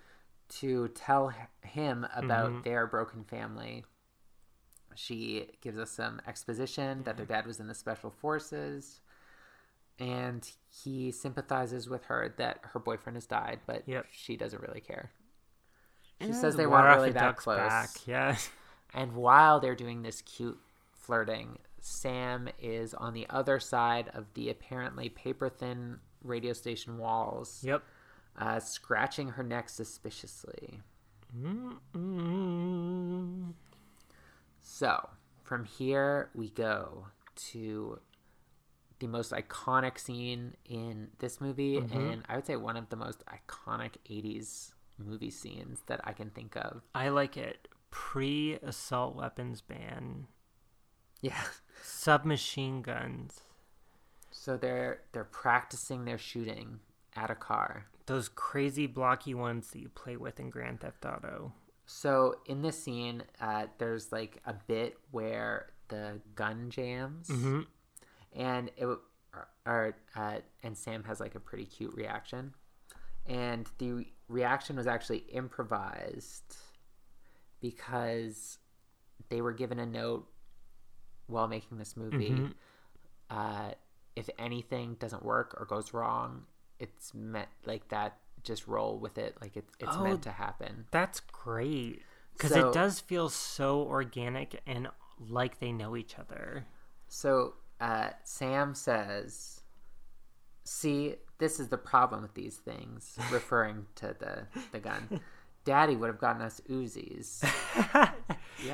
to tell him about Mm-hmm. their broken family. She gives us some exposition that their dad was in the special forces, and he sympathizes with her that her boyfriend has died, but Yep. she doesn't really care. She Yeah, says they weren't really that close. back, Yeah. And while they're doing this cute flirting, Sam is on the other side of the apparently paper thin radio station walls, Yep. uh, scratching her neck suspiciously. Mm. So, from here we go to the most iconic scene in this movie, and I would say one of the most iconic 80s movie scenes that I can think of. I like it. Pre assault weapons ban, Yeah. submachine guns, So they're they're practicing their shooting at a car. those crazy blocky ones that you play with in Grand Theft Auto. So in this scene, uh, there's like a bit where the gun jams, Mhm. and it or uh, and Sam has like a pretty cute reaction, and the reaction was actually improvised because they were given a note while making this movie. Mhm. Uh, if anything doesn't work or goes wrong, it's meant like that. Just roll with it, like it, it's Oh, meant to happen. That's great. Because So- it does feel so organic and like they know each other. So uh, Sam says, "See, this is the problem with these things," referring to the the gun. Daddy would have gotten us Uzis.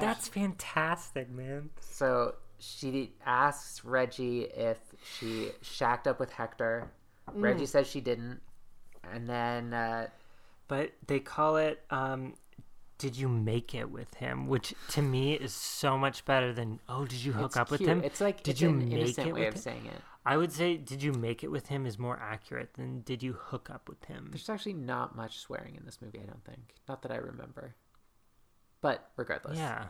That's fantastic, man. So she asks Reggie if she shacked up with Hector. Reggie says she didn't. And then uh, But they call it um did you make it with him? Which to me is so much better than oh did you hook it's up with him? It's like did it's you an make innocent it way with of him? saying it. I would say did you make it with him is more accurate than did you hook up with him? There's actually not much swearing in this movie, I don't think. Not that I remember. But regardless. Yeah.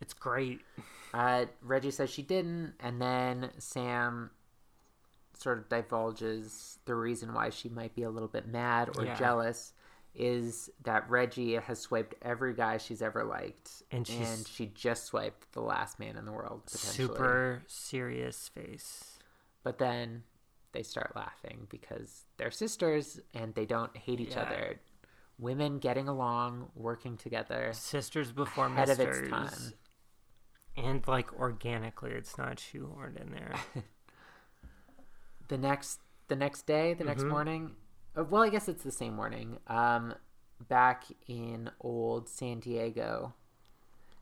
It's great. Uh, Reggie says she didn't, and then Sam sort of divulges the reason why she might be a little bit mad or Yeah. jealous is that Reggie has swiped every guy she's ever liked, And she's- she just swiped the last man in the world. Potentially. Super serious face. But then they start laughing because they're sisters and they don't hate each Yeah. other. Women getting along, working together. Sisters before Ahead of its misters. time. And like organically, it's not shoehorned in there. the next the next day the Mm-hmm. next morning uh, well i guess it's the same morning um back in old san diego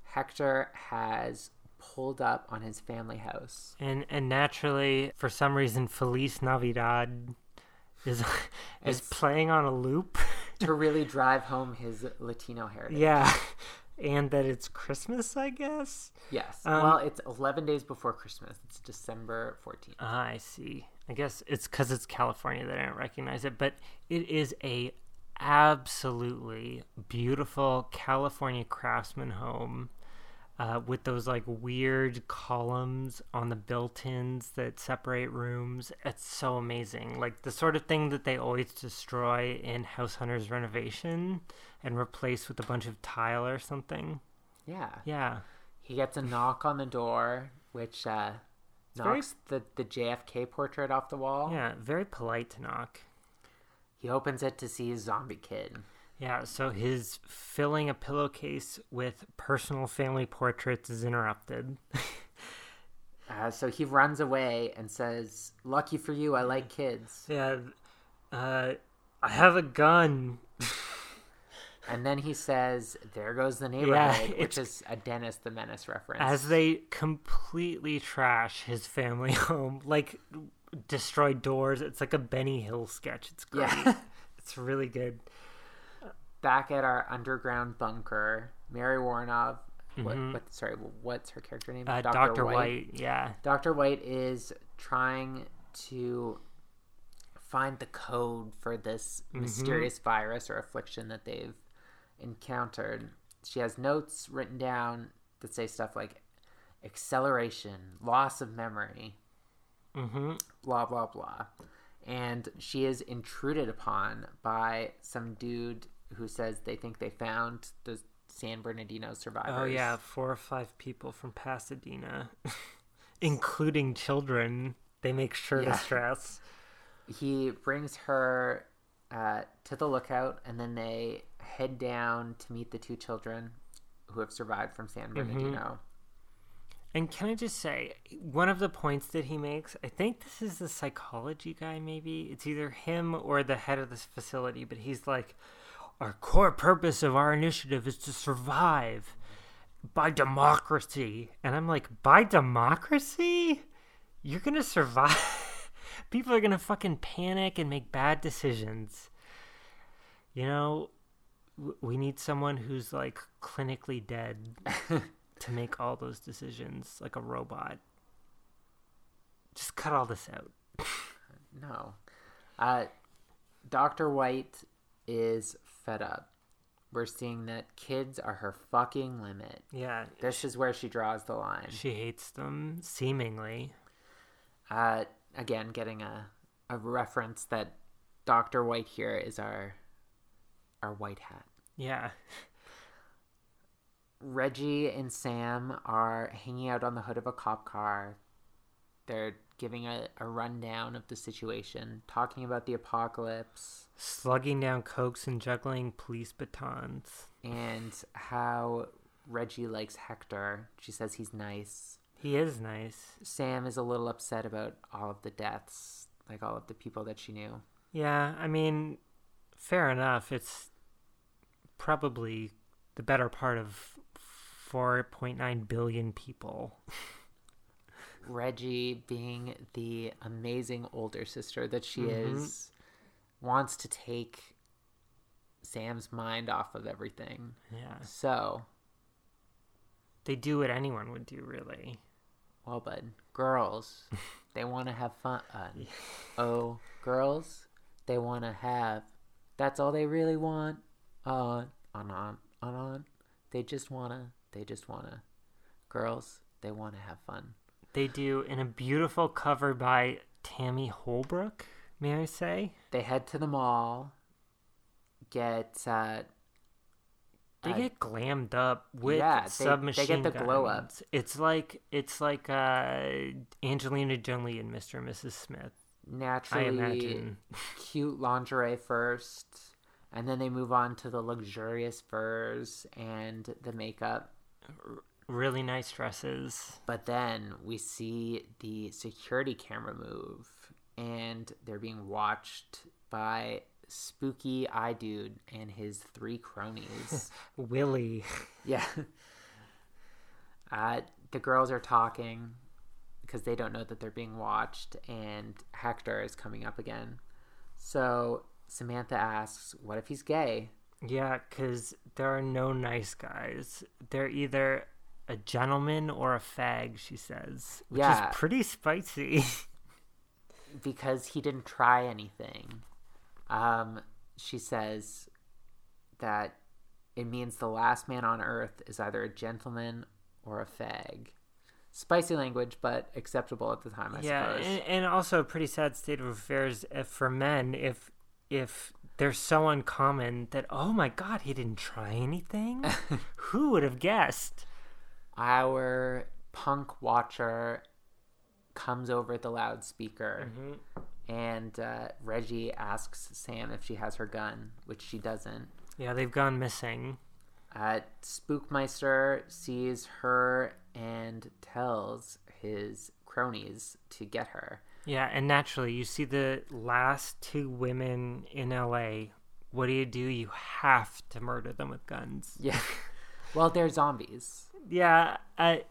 hector has pulled up on his family house. And and naturally, for some reason, Feliz Navidad is is It's- playing on a loop. to really drive home his latino heritage. Yeah, and that it's Christmas, I guess. yes. Um, well it's 11 days before christmas. It's december 14th Ah, I see. I guess it's because it's California that I don't recognize it, but it is a absolutely beautiful California craftsman home uh, with those like weird columns on the built-ins that separate rooms. It's so amazing. Like the sort of thing that they always destroy in House Hunters renovation and replace with a bunch of tile or something. yeah Yeah. he gets a knock on the door which uh very- knocks the, the jfk portrait off the wall Yeah, very polite to knock. he opens it to see a zombie kid Yeah, so his filling a pillowcase with personal family portraits is interrupted. Uh, so he runs away and says, "Lucky for you, I like kids." yeah, uh, I have a gun. And then he says, "There goes the neighborhood," which is a Dennis the Menace reference. As they completely trash his family home, like destroy doors. It's like a Benny Hill sketch. It's great. yeah. It's really good. Back at our underground bunker, Mary Woronov. What, what? Sorry, what's her character name? Mm-hmm. Uh, Dr. White. yeah. Dr. White is trying to find the code for this Mm-hmm. mysterious virus or affliction that they've encountered. She has notes written down that say stuff like acceleration, loss of memory, Mm-hmm. blah, blah, blah. And she is intruded upon by some dude who says they think they found the San Bernardino survivors. Oh yeah, four or five people from Pasadena, including children. They make sure Yeah. to stress. he brings her uh, to the lookout and then they head down to meet the two children who have survived from san bernardino And can I just say, one of the points that he makes, I think this is the psychology guy, maybe. It's either him or the head of this facility, but he's like, our core purpose of our initiative is to survive by democracy. And I'm like, by democracy? You're going to survive? People are going to fucking panic and make bad decisions. You know, we need someone who's like clinically dead to make all those decisions like a robot. Just cut all this out. no uh, dr white is fed up we're seeing that kids are her fucking limit Yeah, this is where she draws the line she hates them seemingly. uh, again getting a, a reference that dr white here is our our white hat Yeah. Reggie and Sam are hanging out on the hood of a cop car. They're giving a, a rundown of the situation, talking about the apocalypse Slugging down cokes and juggling police batons. and how Reggie likes Hector. She says he's nice. He is nice. Sam is a little upset about all of the deaths, like all of the people that she knew. Yeah, I mean, fair enough. It's probably the better part of 4.9 billion people. Reggie, being the amazing older sister that she mm-hmm. is, wants to take Sam's mind off of everything. Yeah. So, They do what anyone would do, really. well, bud, girls, they want to have fun. Uh, oh, girls, they want to have. That's all they really want. On, on, on, on, on. They just wanna. They just wanna. Girls, they want to have fun. They do in a beautiful cover by Tami Holbrook, may I say? They head to the mall. Get uh, They Uh, get glammed up with yeah, they- they get the glow up. guns. It's like it's like uh, Angelina Jolie and Mr. and Mrs. Smith. naturally I imagine. cute lingerie first, and then they move on to the luxurious furs and the makeup. Really nice dresses. But then we see the security camera move, and they're being watched by spooky eye dude and his three cronies. Willie. yeah. Uh, the girls are talking because they don't know that they're being watched, and Hector is coming up again. So Samantha asks, What if he's gay? Yeah, because there are no nice guys. They're either a gentleman or a fag, she says. Which Yeah. is pretty spicy. because he didn't try anything. Um, she says that it means the last man on earth is either a gentleman or a fag. Spicy language, but acceptable at the time, I yeah, suppose. and, and also a pretty sad state of affairs if, for men if if they're so uncommon that oh my god, he didn't try anything. Who would have guessed? Our punk watcher comes over the loudspeaker, and uh, Reggie asks Sam if she has her gun, which she doesn't. Yeah, they've gone missing. Uh, Spookmeister sees her and tells his cronies to get her. Yeah, and naturally, you see the last two women in LA. What do you do? You have to murder them with guns. Yeah. well, they're zombies. Yeah, I,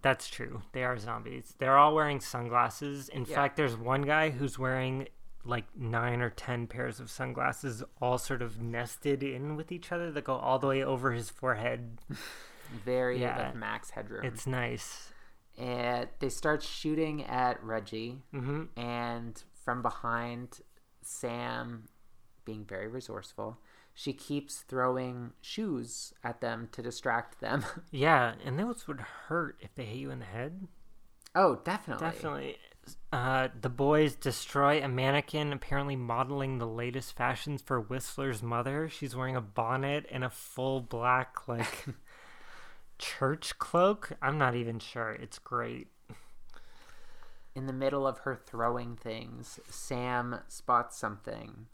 that's true. They are zombies. They're all wearing sunglasses. In Yeah. fact, there's one guy who's wearing like nine or ten pairs of sunglasses, all sort of nested in with each other that go all the way over his forehead. Very Yeah. like max headroom. It's nice. and they start shooting at Reggie, hmm and from behind, Sam, being very resourceful, she keeps throwing shoes at them to distract them. Yeah, and those would hurt if they hit you in the head. oh, definitely. Definitely. Uh, the boys destroy a mannequin apparently modeling the latest fashions for Whistler's mother. She's wearing a bonnet and a full black, like, church cloak. I'm not even sure. It's great. in the middle of her throwing things, Sam spots something.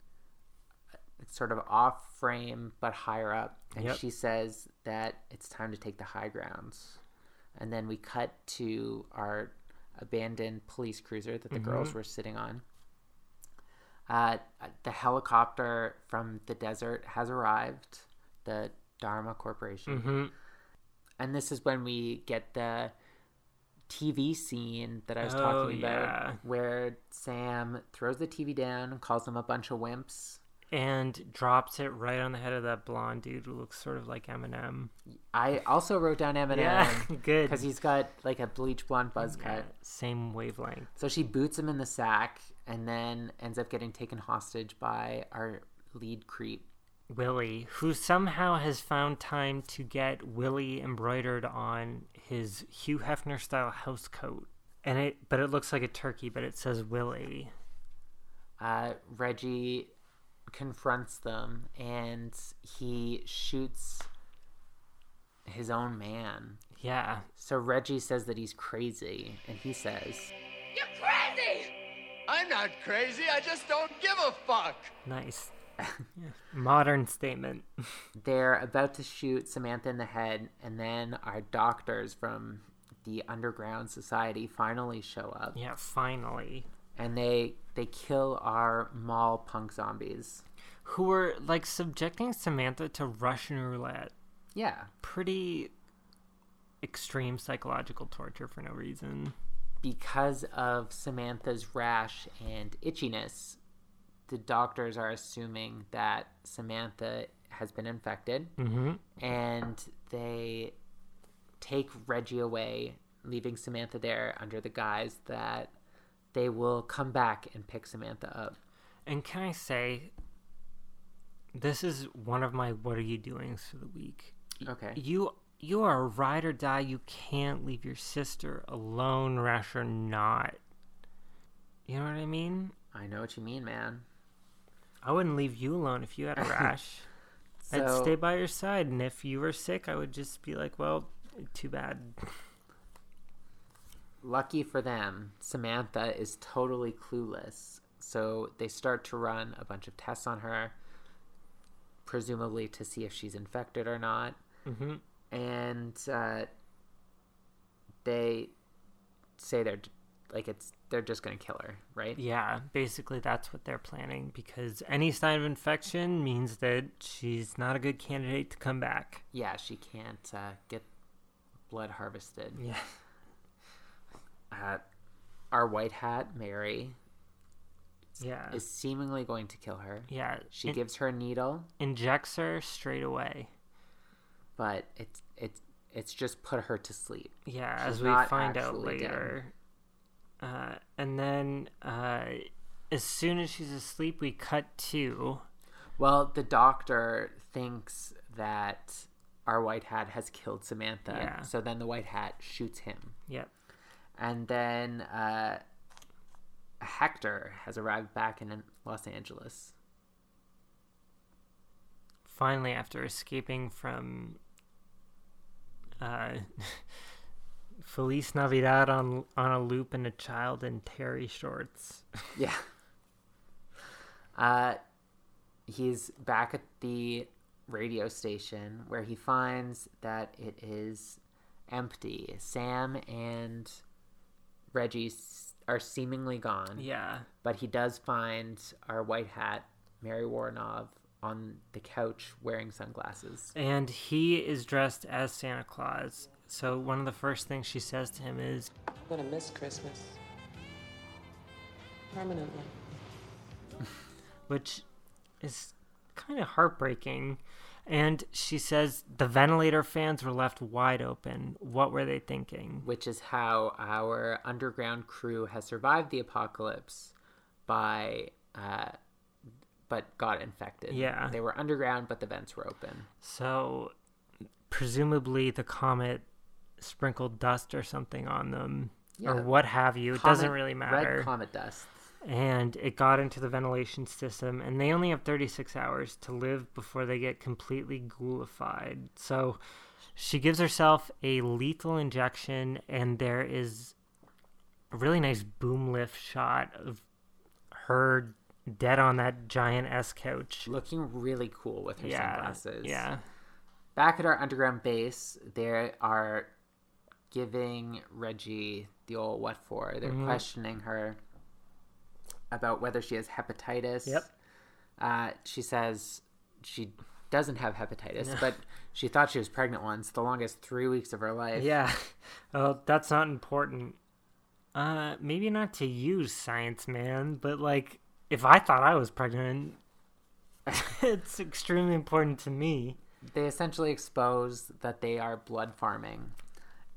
Sort of off frame but higher up, and Yep. she says that it's time to take the high grounds. And then we cut to our abandoned police cruiser that the girls were sitting on. Uh, the helicopter from the desert has arrived, the Dharma Corporation. hmm And this is when we get the TV scene that I was Oh, talking about, yeah. where Sam throws the TV down and calls them a bunch of wimps. And drops it right on the head of that blonde dude who looks sort of like Eminem. I also wrote down Eminem Yeah, good. because he's got like a bleach blonde buzz Yeah, cut. same wavelength. So she boots him in the sack and then ends up getting taken hostage by our lead creep. Willie, who somehow has found time to get Willie embroidered on his Hugh Hefner style house coat. And it but it looks like a turkey, but it says Willie. uh, Reggie confronts them and he shoots his own man. Yeah. So Reggie says that he's crazy, and he says, You're crazy! I'm not crazy, I just don't give a fuck. Nice. Yeah. Modern statement. they're about to shoot Samantha in the head, and then our doctors from the underground society finally show up, Yeah, finally. And they they kill our mall punk zombies. Who were like subjecting Samantha to Russian roulette. Yeah, Pretty extreme psychological torture for no reason. because of Samantha's rash and itchiness, the doctors are assuming that Samantha has been infected, Mm-hmm. and they take Reggie away, leaving Samantha there under the guise that they will come back and pick Samantha up. And can I say, this is one of my "What are you doing" for the week. Okay. You you are a ride or die. You can't leave your sister alone, rash or not. You know what I mean? I know what you mean, man. I wouldn't leave you alone if you had a rash. I'd stay by your side, and if you were sick, I would just be like, "Well, too bad." Lucky for them, Samantha is totally clueless. So they start to run a bunch of tests on her, presumably to see if she's infected or not. hmm And uh, they say they're like it's they're just gonna kill her, right? Yeah, basically that's what they're planning because any sign of infection means that she's not a good candidate to come back. Yeah, she can't uh, get blood harvested. Yeah. Uh, our white hat Mary Yeah. is seemingly going to kill her. yeah. She in- gives her a needle, injects her straight away. but it's it's it's just put her to sleep. Yeah, She's as we find out later. Uh, and then uh, as soon as she's asleep, we cut to Well, the doctor thinks that our white hat has killed Samantha. Yeah. So then the white hat shoots him. yep. And then uh, Hector has arrived back in Los Angeles. Finally, after escaping from uh, Feliz Navidad on on a loop and a child in terry shorts. Yeah. Uh, he's back at the radio station where he finds that it is empty. Sam and Reggie s- are seemingly gone. Yeah. But he does find our white hat, Mary Woronov, on the couch wearing sunglasses. And he is dressed as Santa Claus. So one of the first things she says to him is, I'm gonna miss Christmas. Permanently. which is kind of heartbreaking. And she says the ventilator fans were left wide open. What were they thinking? which is how our underground crew has survived the apocalypse by uh but got infected Yeah. they were underground but the vents were open So, presumably, the comet sprinkled dust or something on them, Yeah. or what have you. It doesn't really matter. red comet dust and it got into the ventilation system and they only have 36 hours to live before they get completely ghoulified. So she gives herself a lethal injection and there is a really nice boom lift shot of her dead on that giant s couch. Looking really cool with her yeah sunglasses. yeah. Back at our underground base they are giving reggie the old what for. They're Mm-hmm. questioning her about whether she has hepatitis. Yep. uh, she says she doesn't have hepatitis but she thought she was pregnant once the longest three weeks of her life. Yeah. Well that's not important. Uh maybe not to you science man but like if i thought i was pregnant it's extremely important to me. They essentially expose that they are blood farming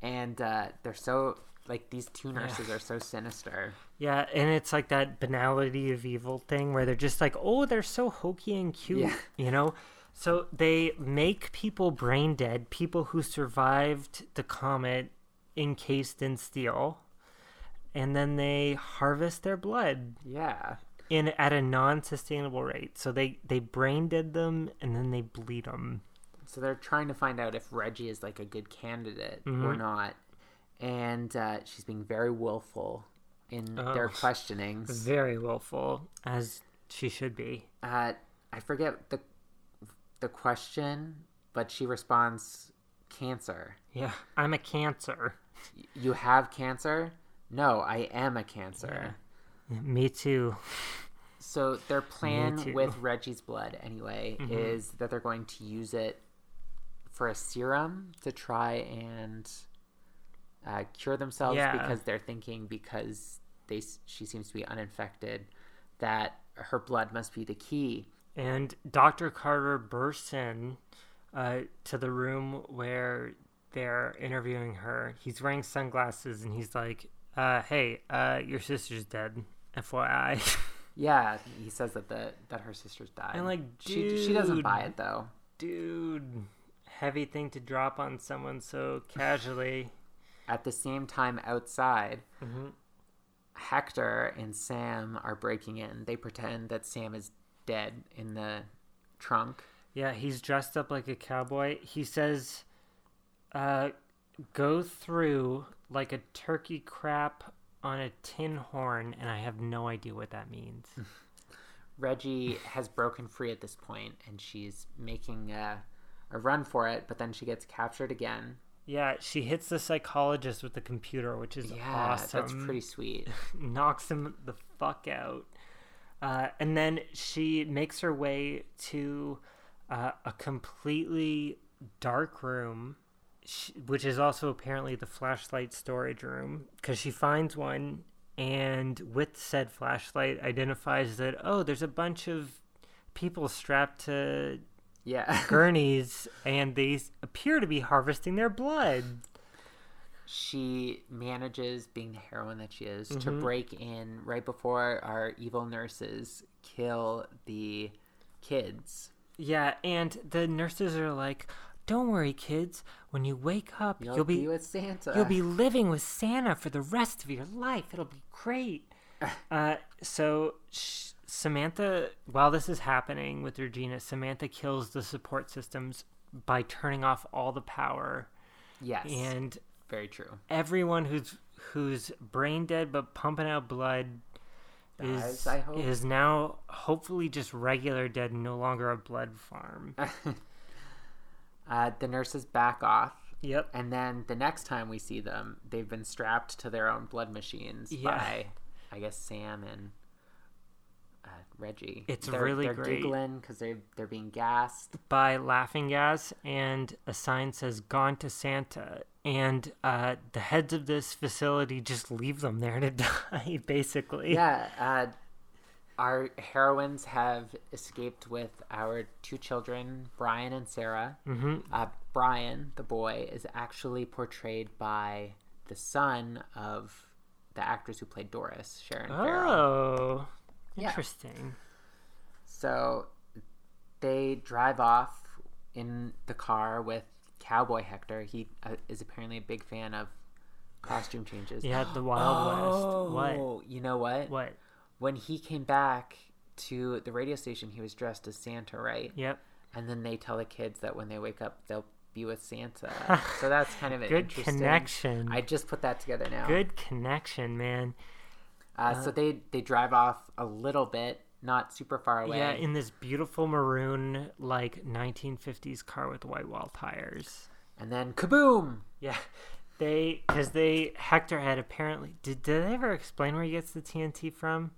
and uh, they're so like these two nurses are so sinister Yeah, and it's like that banality of evil thing where they're just like, oh, they're so hokey and cute, Yeah. you know? So they make people brain dead, people who survived the comet encased in steel, and then they harvest their blood yeah in at a non-sustainable rate. So they they brain dead them and then they bleed them. so they're trying to find out if reggie is like a good candidate or mm-hmm. not and uh, she's being very willful in their Oh. questionings Very willful, as she should be. uh, i forget the the question but she responds cancer Yeah, I'm a cancer. you have cancer no i am a cancer Me too. So their plan with Reggie's blood, anyway, is that they're going to use it for a serum to try and uh, cure themselves Yeah. because they're thinking because they she seems to be uninfected that her blood must be the key. And Dr. Carter bursts in uh, to the room where they're interviewing her. He's wearing sunglasses and he's like, uh, "Hey, uh, your sister's dead, FYI." Yeah, he says that the that her sister's died. And, like, she she doesn't buy it though. Dude, heavy thing to drop on someone so casually. At the same time, outside, Mm-hmm. Hector and Sam are breaking in. They pretend that Sam is dead in the trunk. Yeah, he's dressed up like a cowboy. He says, uh, go through like a turkey crap on a tin horn, and I have no idea what that means. Reggie has broken free at this point, and she's making a, a run for it, but then she gets captured again. Yeah, she hits the psychologist with the computer, which is Yeah, awesome. that's pretty sweet. knocks him the fuck out. Uh, and then she makes her way to uh, a completely dark room, which is also apparently the flashlight storage room, because she finds one and with said flashlight identifies that, oh, there's a bunch of people strapped to Yeah. gurneys and they appear to be harvesting their blood. she manages, being the heroine that she is, to Mm-hmm. break in right before our evil nurses kill the kids. Yeah, and the nurses are like, "Don't worry, kids. When you wake up, You'll, you'll, be, be, with Santa. you'll be living with Santa for the rest of your life. It'll be great." uh, so sh- Samantha, while this is happening with Regina, Samantha kills the support systems by turning off all the power, yes, and very true. everyone who's who's brain dead but pumping out blood. Is, Dies, I hope. is now hopefully just regular dead and no longer a blood farm. Uh, the nurses back off, yep. and then the next time we see them, they've been strapped to their own blood machines Yeah. by, I guess, Sam and Reggie. It's they're, really they're great. giggling because they're they're being gassed. by laughing gas and a sign says gone to santa and uh, the heads of this facility just leave them there to die basically Yeah, uh, our heroines have escaped with our two children, Brian and Sarah. Mm-hmm. Uh, Brian, the boy, is actually portrayed by the son of the actress who played Doris, Sharon Farrell. Oh Yeah. interesting So they drive off in the car with Cowboy Hector. He uh, is apparently a big fan of costume changes. yeah the wild west what Oh, you know what? what When he came back to the radio station, he was dressed as Santa, right? yep And then they tell the kids that when they wake up, they'll be with Santa. so that's kind of an Good interesting- connection. I just put that together now. good connection man Uh, so they they drive off a little bit, not super far away. yeah in this beautiful maroon like 1950s car with white wall tires and then kaboom! Yeah, they because they Hector had apparently did did they ever explain where he gets the TNT from?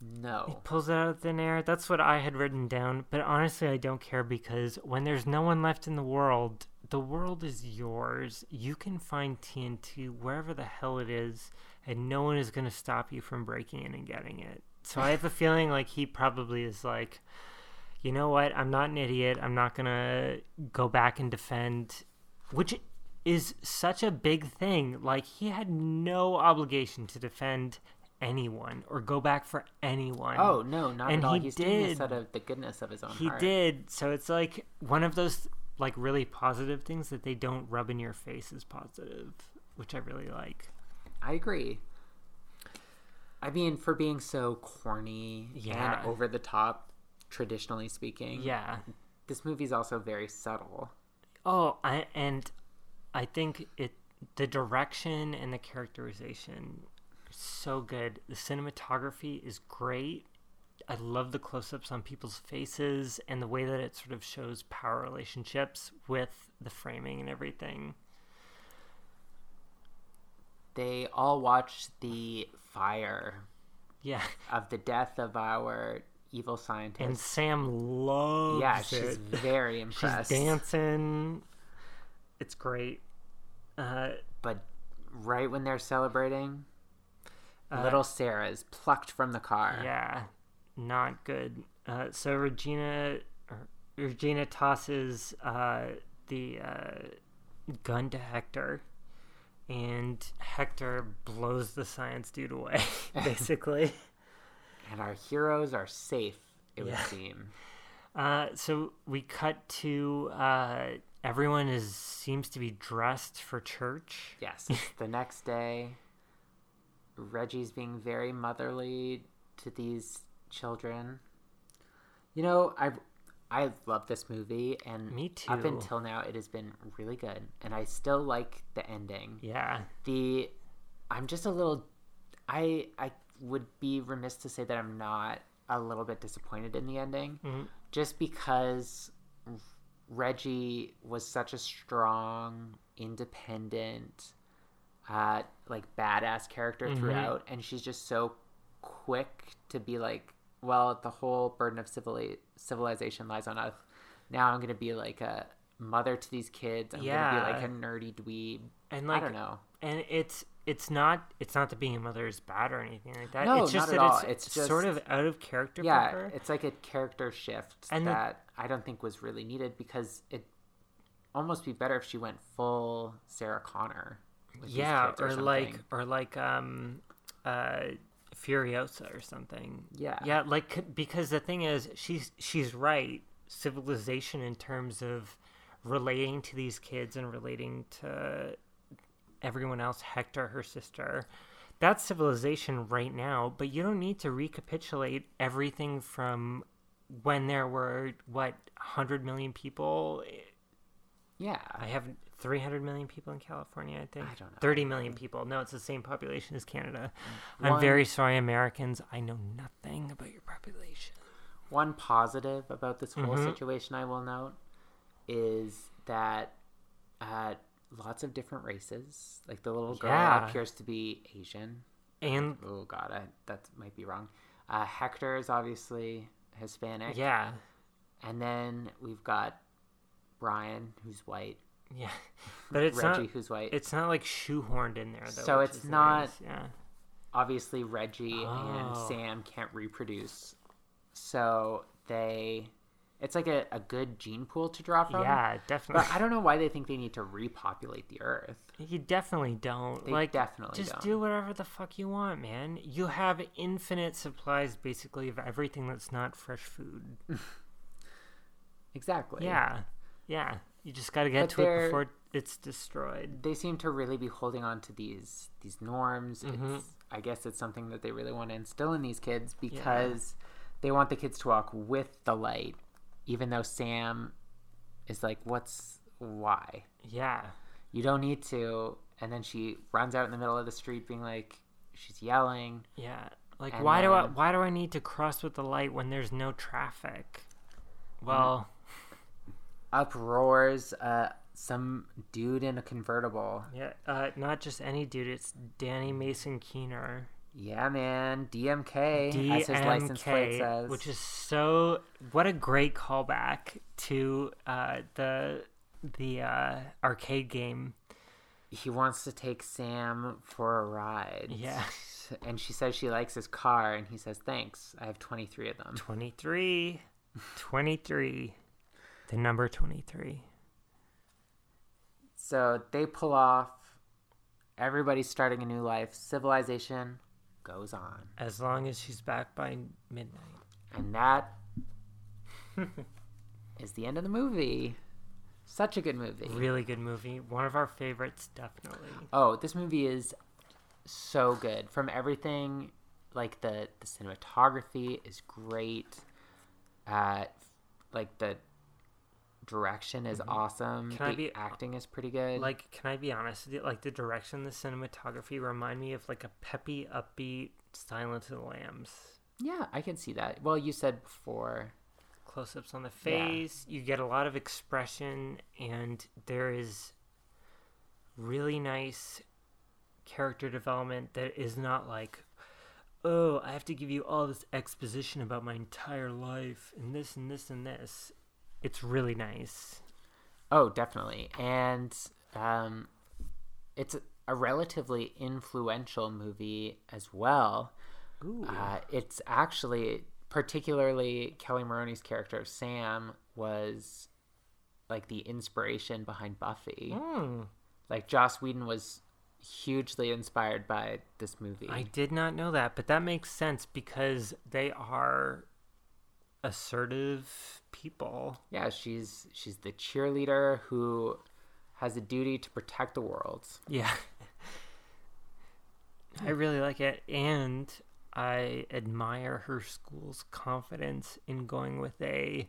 No. He pulls it out of thin air. That's what I had written down. But honestly, I don't care because when there's no one left in the world, the world is yours. You can find TNT wherever the hell it is, and no one is going to stop you from breaking in and getting it. So I have a feeling like he probably is like, you know what? I'm not an idiot. I'm not going to go back and defend, which is such a big thing. Like, he had no obligation to defend anyone or go back for anyone. Oh no, not And at all. he He's doing this did. out of the goodness of his own He heart. did. So it's like one of those like really positive things that they don't rub in your face as positive, which I really like. I agree. I mean, for being so corny Yeah. and over the top, traditionally speaking, Yeah. this movie's also very subtle. Oh, I and I think it the direction and the characterization so good. The cinematography is great. I love the close-ups on people's faces and the way that it sort of shows power relationships with the framing and everything. They all watch the fire Yeah. of the death of our evil scientist. And Sam loves yeah, it. she's very She's impressed. dancing. It's great. Uh, But right when they're celebrating, Uh, little Sarah is plucked from the car. yeah, not good. Uh, so Regina, or, Regina tosses uh, the uh, gun to Hector, and Hector blows the science dude away, basically. And our heroes are safe, it would seem. Uh, so we cut to uh, everyone is seems to be dressed for church. Yes. the next day, Reggie's being very motherly to these children. You know, I I love this movie, and Me too. Up until now, it has been really good, and I still like the ending. Yeah, The I'm just a little. I I would be remiss to say that I'm not a little bit disappointed in the ending, just because Reggie was such a strong, independent, uh, like badass character throughout, and she's just so quick to be like, well, the whole burden of civili- civilization lies on us. Now I'm gonna be like a mother to these kids. I'm gonna be like a nerdy dweeb. and like I don't know. and it's it's not it's not that being a mother is bad or anything like that. No, it's just not at that all. it's, It's sort of out of character yeah, for her. it's like a character shift And the- that I don't think was really needed because it almost be better if she went full Sarah Connor. yeah, kids or like or like um uh Furiosa or something. Yeah. Yeah, like because the thing is she's she's right. Civilization in terms of relating to these kids and relating to everyone else, Hector, her sister. That's civilization right now, but you don't need to recapitulate everything from when there were what 100 million people yeah, I have 300 million people in California, I think. I don't know. 30 million people. No, it's the same population as Canada. I'm Mm. Very sorry, Americans. I know nothing about your population. One positive about this whole Mm-hmm. situation I will note is that uh, lots of different races. Like the little girl Yeah. appears to be Asian. And Oh god, I, that might be wrong. Uh, Hector is obviously Hispanic. yeah, And then we've got Brian, who's white. Yeah. But it's Reggie, not who's white. it's not like shoehorned in there though. So it's not- nice, Yeah. obviously Reggie Oh. and Sam can't reproduce. So they it's like a, a good gene pool to draw from. Yeah, definitely. But I don't know why they think they need to repopulate the earth. You definitely don't. They like definitely just don't. do whatever the fuck you want, man. You have infinite supplies basically of everything that's not fresh food. Exactly. Yeah. Yeah. You just got to get But to it before it's destroyed. They seem to really be holding on to these these norms. Mm-hmm. It's I guess it's something that they really want to instill in these kids because they want the kids to walk with the light, even though Sam is like, What's why? Yeah. you don't need to and then she runs out in the middle of the street being like she's yelling Yeah. Like And why do I why do I need to cross with the light when there's no traffic? Well, up roars uh some dude in a convertible yeah, uh, not just any dude, it's Danny Mason Keener. yeah man dmk as his license plate DMK, says which is so what a great callback to uh, the the uh, arcade game. he wants to take sam for a ride Yeah. and she says she likes his car and he says thanks i have 23 of them 23 23 the number 23 so they pull off everybody's starting a new life civilization goes on as long as she's back by midnight And that is the end of the movie. Such a good movie. really good movie one of our favorites definitely Oh, this movie is so good. From everything, like the the cinematography is great. Uh, like the direction is awesome. Mm-hmm. Can I the be- acting is pretty good. like can i be honest like the direction the cinematography remind me of like a peppy upbeat silence of the lambs yeah, I can see that. Well, you said before. close-ups on the face you get a lot of expression and there is really nice character development that is not like oh i have to give you all this exposition about my entire life and this and this and this it's really nice Oh, definitely. And um, it's a, a relatively influential movie as well. Ooh. Uh, it's actually particularly Kelli Maroney's character Sam was like the inspiration behind Buffy. Hmm. Like Joss Whedon was hugely inspired by this movie. I did not know that, but that makes sense because they are assertive people. yeah, she's she's the cheerleader who has a duty to protect the world. Yeah. I really like it and I admire her school's confidence in going with a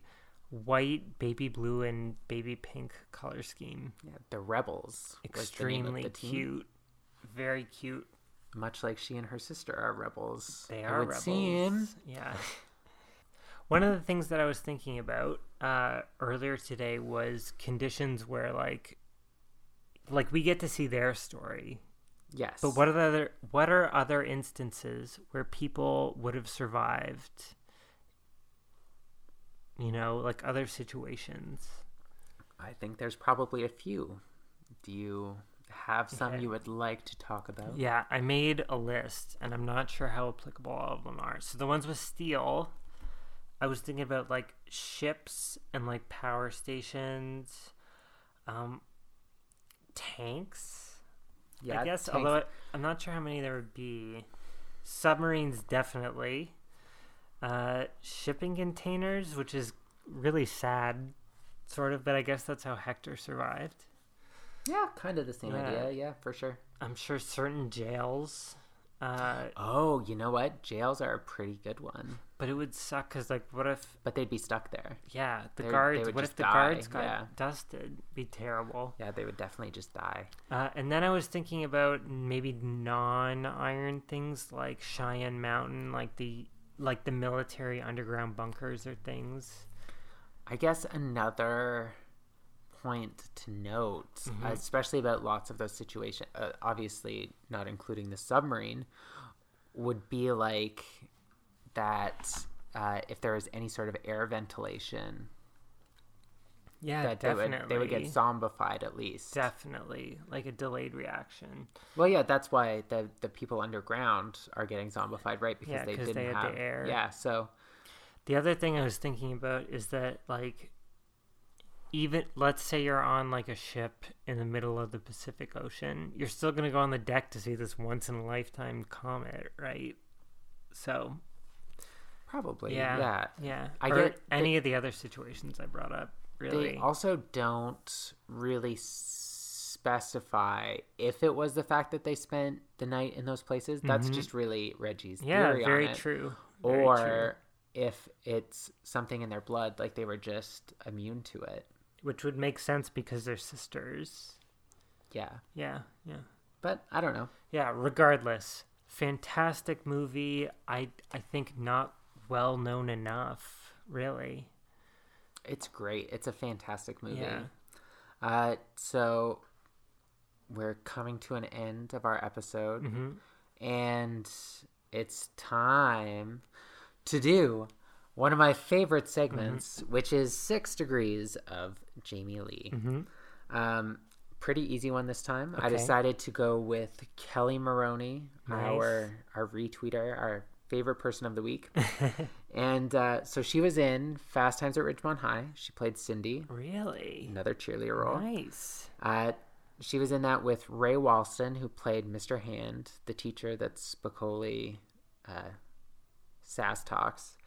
white, baby blue and baby pink color scheme. Yeah, the rebels. was the Extremely the cute. Very cute. Much like she and her sister are rebels. They it are would rebels. seem. Yeah. One of the things that I was thinking about uh, earlier today was conditions where like like we get to see their story. Yes. But what are the other what are other instances where people would have survived? You know, like other situations. I think there's probably a few. Do you have some you would like to talk about? Yeah, I made a list and I'm not sure how applicable all of them are. So the ones with steel, I was thinking about like ships and like power stations, um, tanks. Yeah, I guess, tanks- although I, I'm not sure how many there would be. Submarines, definitely. Uh, shipping containers, which is really sad, sort of, but I guess that's how Hector survived. Yeah, kind of the same Yeah. idea. Yeah, for sure. I'm sure certain jails. Uh, Oh, you know what? Jails are a pretty good one, but it would suck because, like, what if, but they'd be stuck there. yeah, the They- they guards, what if the die, guards got yeah. dusted? Be terrible. Yeah, they would definitely just die. Uh, and then I was thinking about maybe non-iron things like Cheyenne Mountain, like the like the military underground bunkers or things. I guess another point to note, Mm-hmm. especially about lots of those situations, uh, obviously not including the submarine, would be like that uh, if there was any sort of air ventilation, Yeah, that they definitely. would, they would get zombified at least. definitely like a delayed reaction. Well, yeah, that's why the the people underground are getting zombified, right? Because Yeah, they didn't they had the have air. Yeah, so The other thing I was thinking about is that like even let's say you're on like a ship in the middle of the Pacific Ocean, you're still going to go on the deck to see this once in a lifetime comet, right? So, probably yeah. yeah. Yeah. I or get- any of the other situations I brought up, really. They also don't really specify if it was the fact that they spent the night in those places. That's just really Reggie's Mm-hmm. yeah, theory very on it. true. Very Or true. if it's something in their blood, like they were just immune to it. Which would make sense because they're sisters. Yeah, Yeah, yeah. but I don't know. Yeah, regardless, fantastic movie. I I think not well known enough, really. It's great. It's a fantastic movie. Yeah. Uh, so we're coming to an end of our episode, Mm-hmm. and it's time to do one of my favorite segments, Mm-hmm. which is Six Degrees of Jamie Lee. Um, pretty easy one this time. I decided to go with Kelli Maroney, Nice. our our retweeter, our favorite person of the week. and uh, so she was in Fast Times at Ridgemont High. She played Cindy, Really another cheerleader role. nice. Uh, she was in that with Ray Walston, who played Mr. Hand, the teacher that Spicoli uh, sass talks.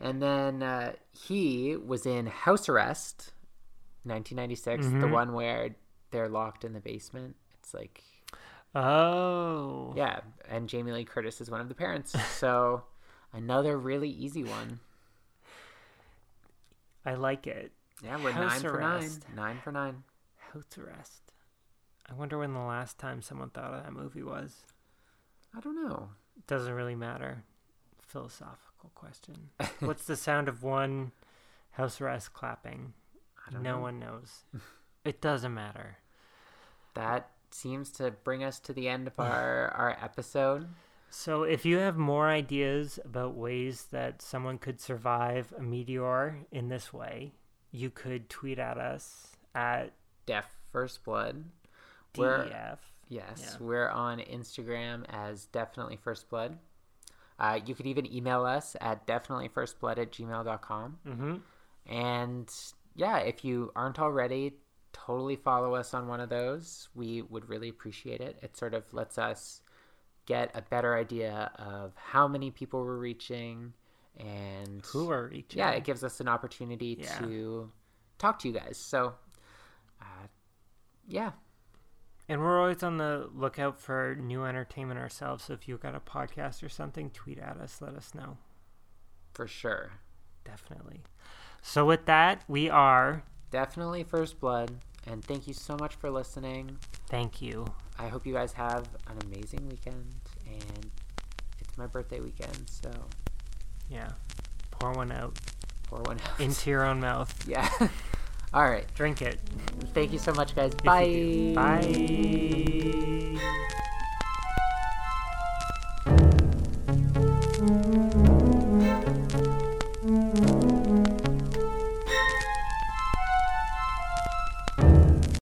And then uh, he was in House Arrest, 1996, the one where they're locked in the basement. It's like, Oh, yeah, and Jamie Lee Curtis is one of the parents. So another really easy one. I like it. Yeah, we're House nine Arrest. for nine. Nine for nine. House arrest. I wonder when the last time someone thought of that movie was. I don't know. Doesn't really matter. Philosophical question. What's the sound of one house arrest clapping? don't no know. one knows. it doesn't matter. That seems to bring us to the end of our, our episode. So, if you have more ideas about ways that someone could survive a meteor in this way, you could tweet at us at Deaf First Blood. We're DEF Yes, Yeah. we're on Instagram as Definitely First Blood. Uh, you could even email us at definitelyfirstblood at gmail.com. Mm-hmm. And yeah, if you aren't already, totally follow us on one of those. We would really appreciate it. It sort of lets us get a better idea of how many people we're reaching and Who are reaching? yeah, it gives us an opportunity Yeah. to talk to you guys. So, uh, yeah, And we're always on the lookout for new entertainment ourselves. So if you've got a podcast or something, tweet at us. Let us know. for sure. Definitely. So with that, we are. Definitely First Blood. And thank you so much for listening. Thank you. I hope you guys have an amazing weekend. And it's my birthday weekend, so Yeah. Pour one out pour one out. into your own mouth. yeah. All right, drink it. Thank you so much, guys. Bye. Bye.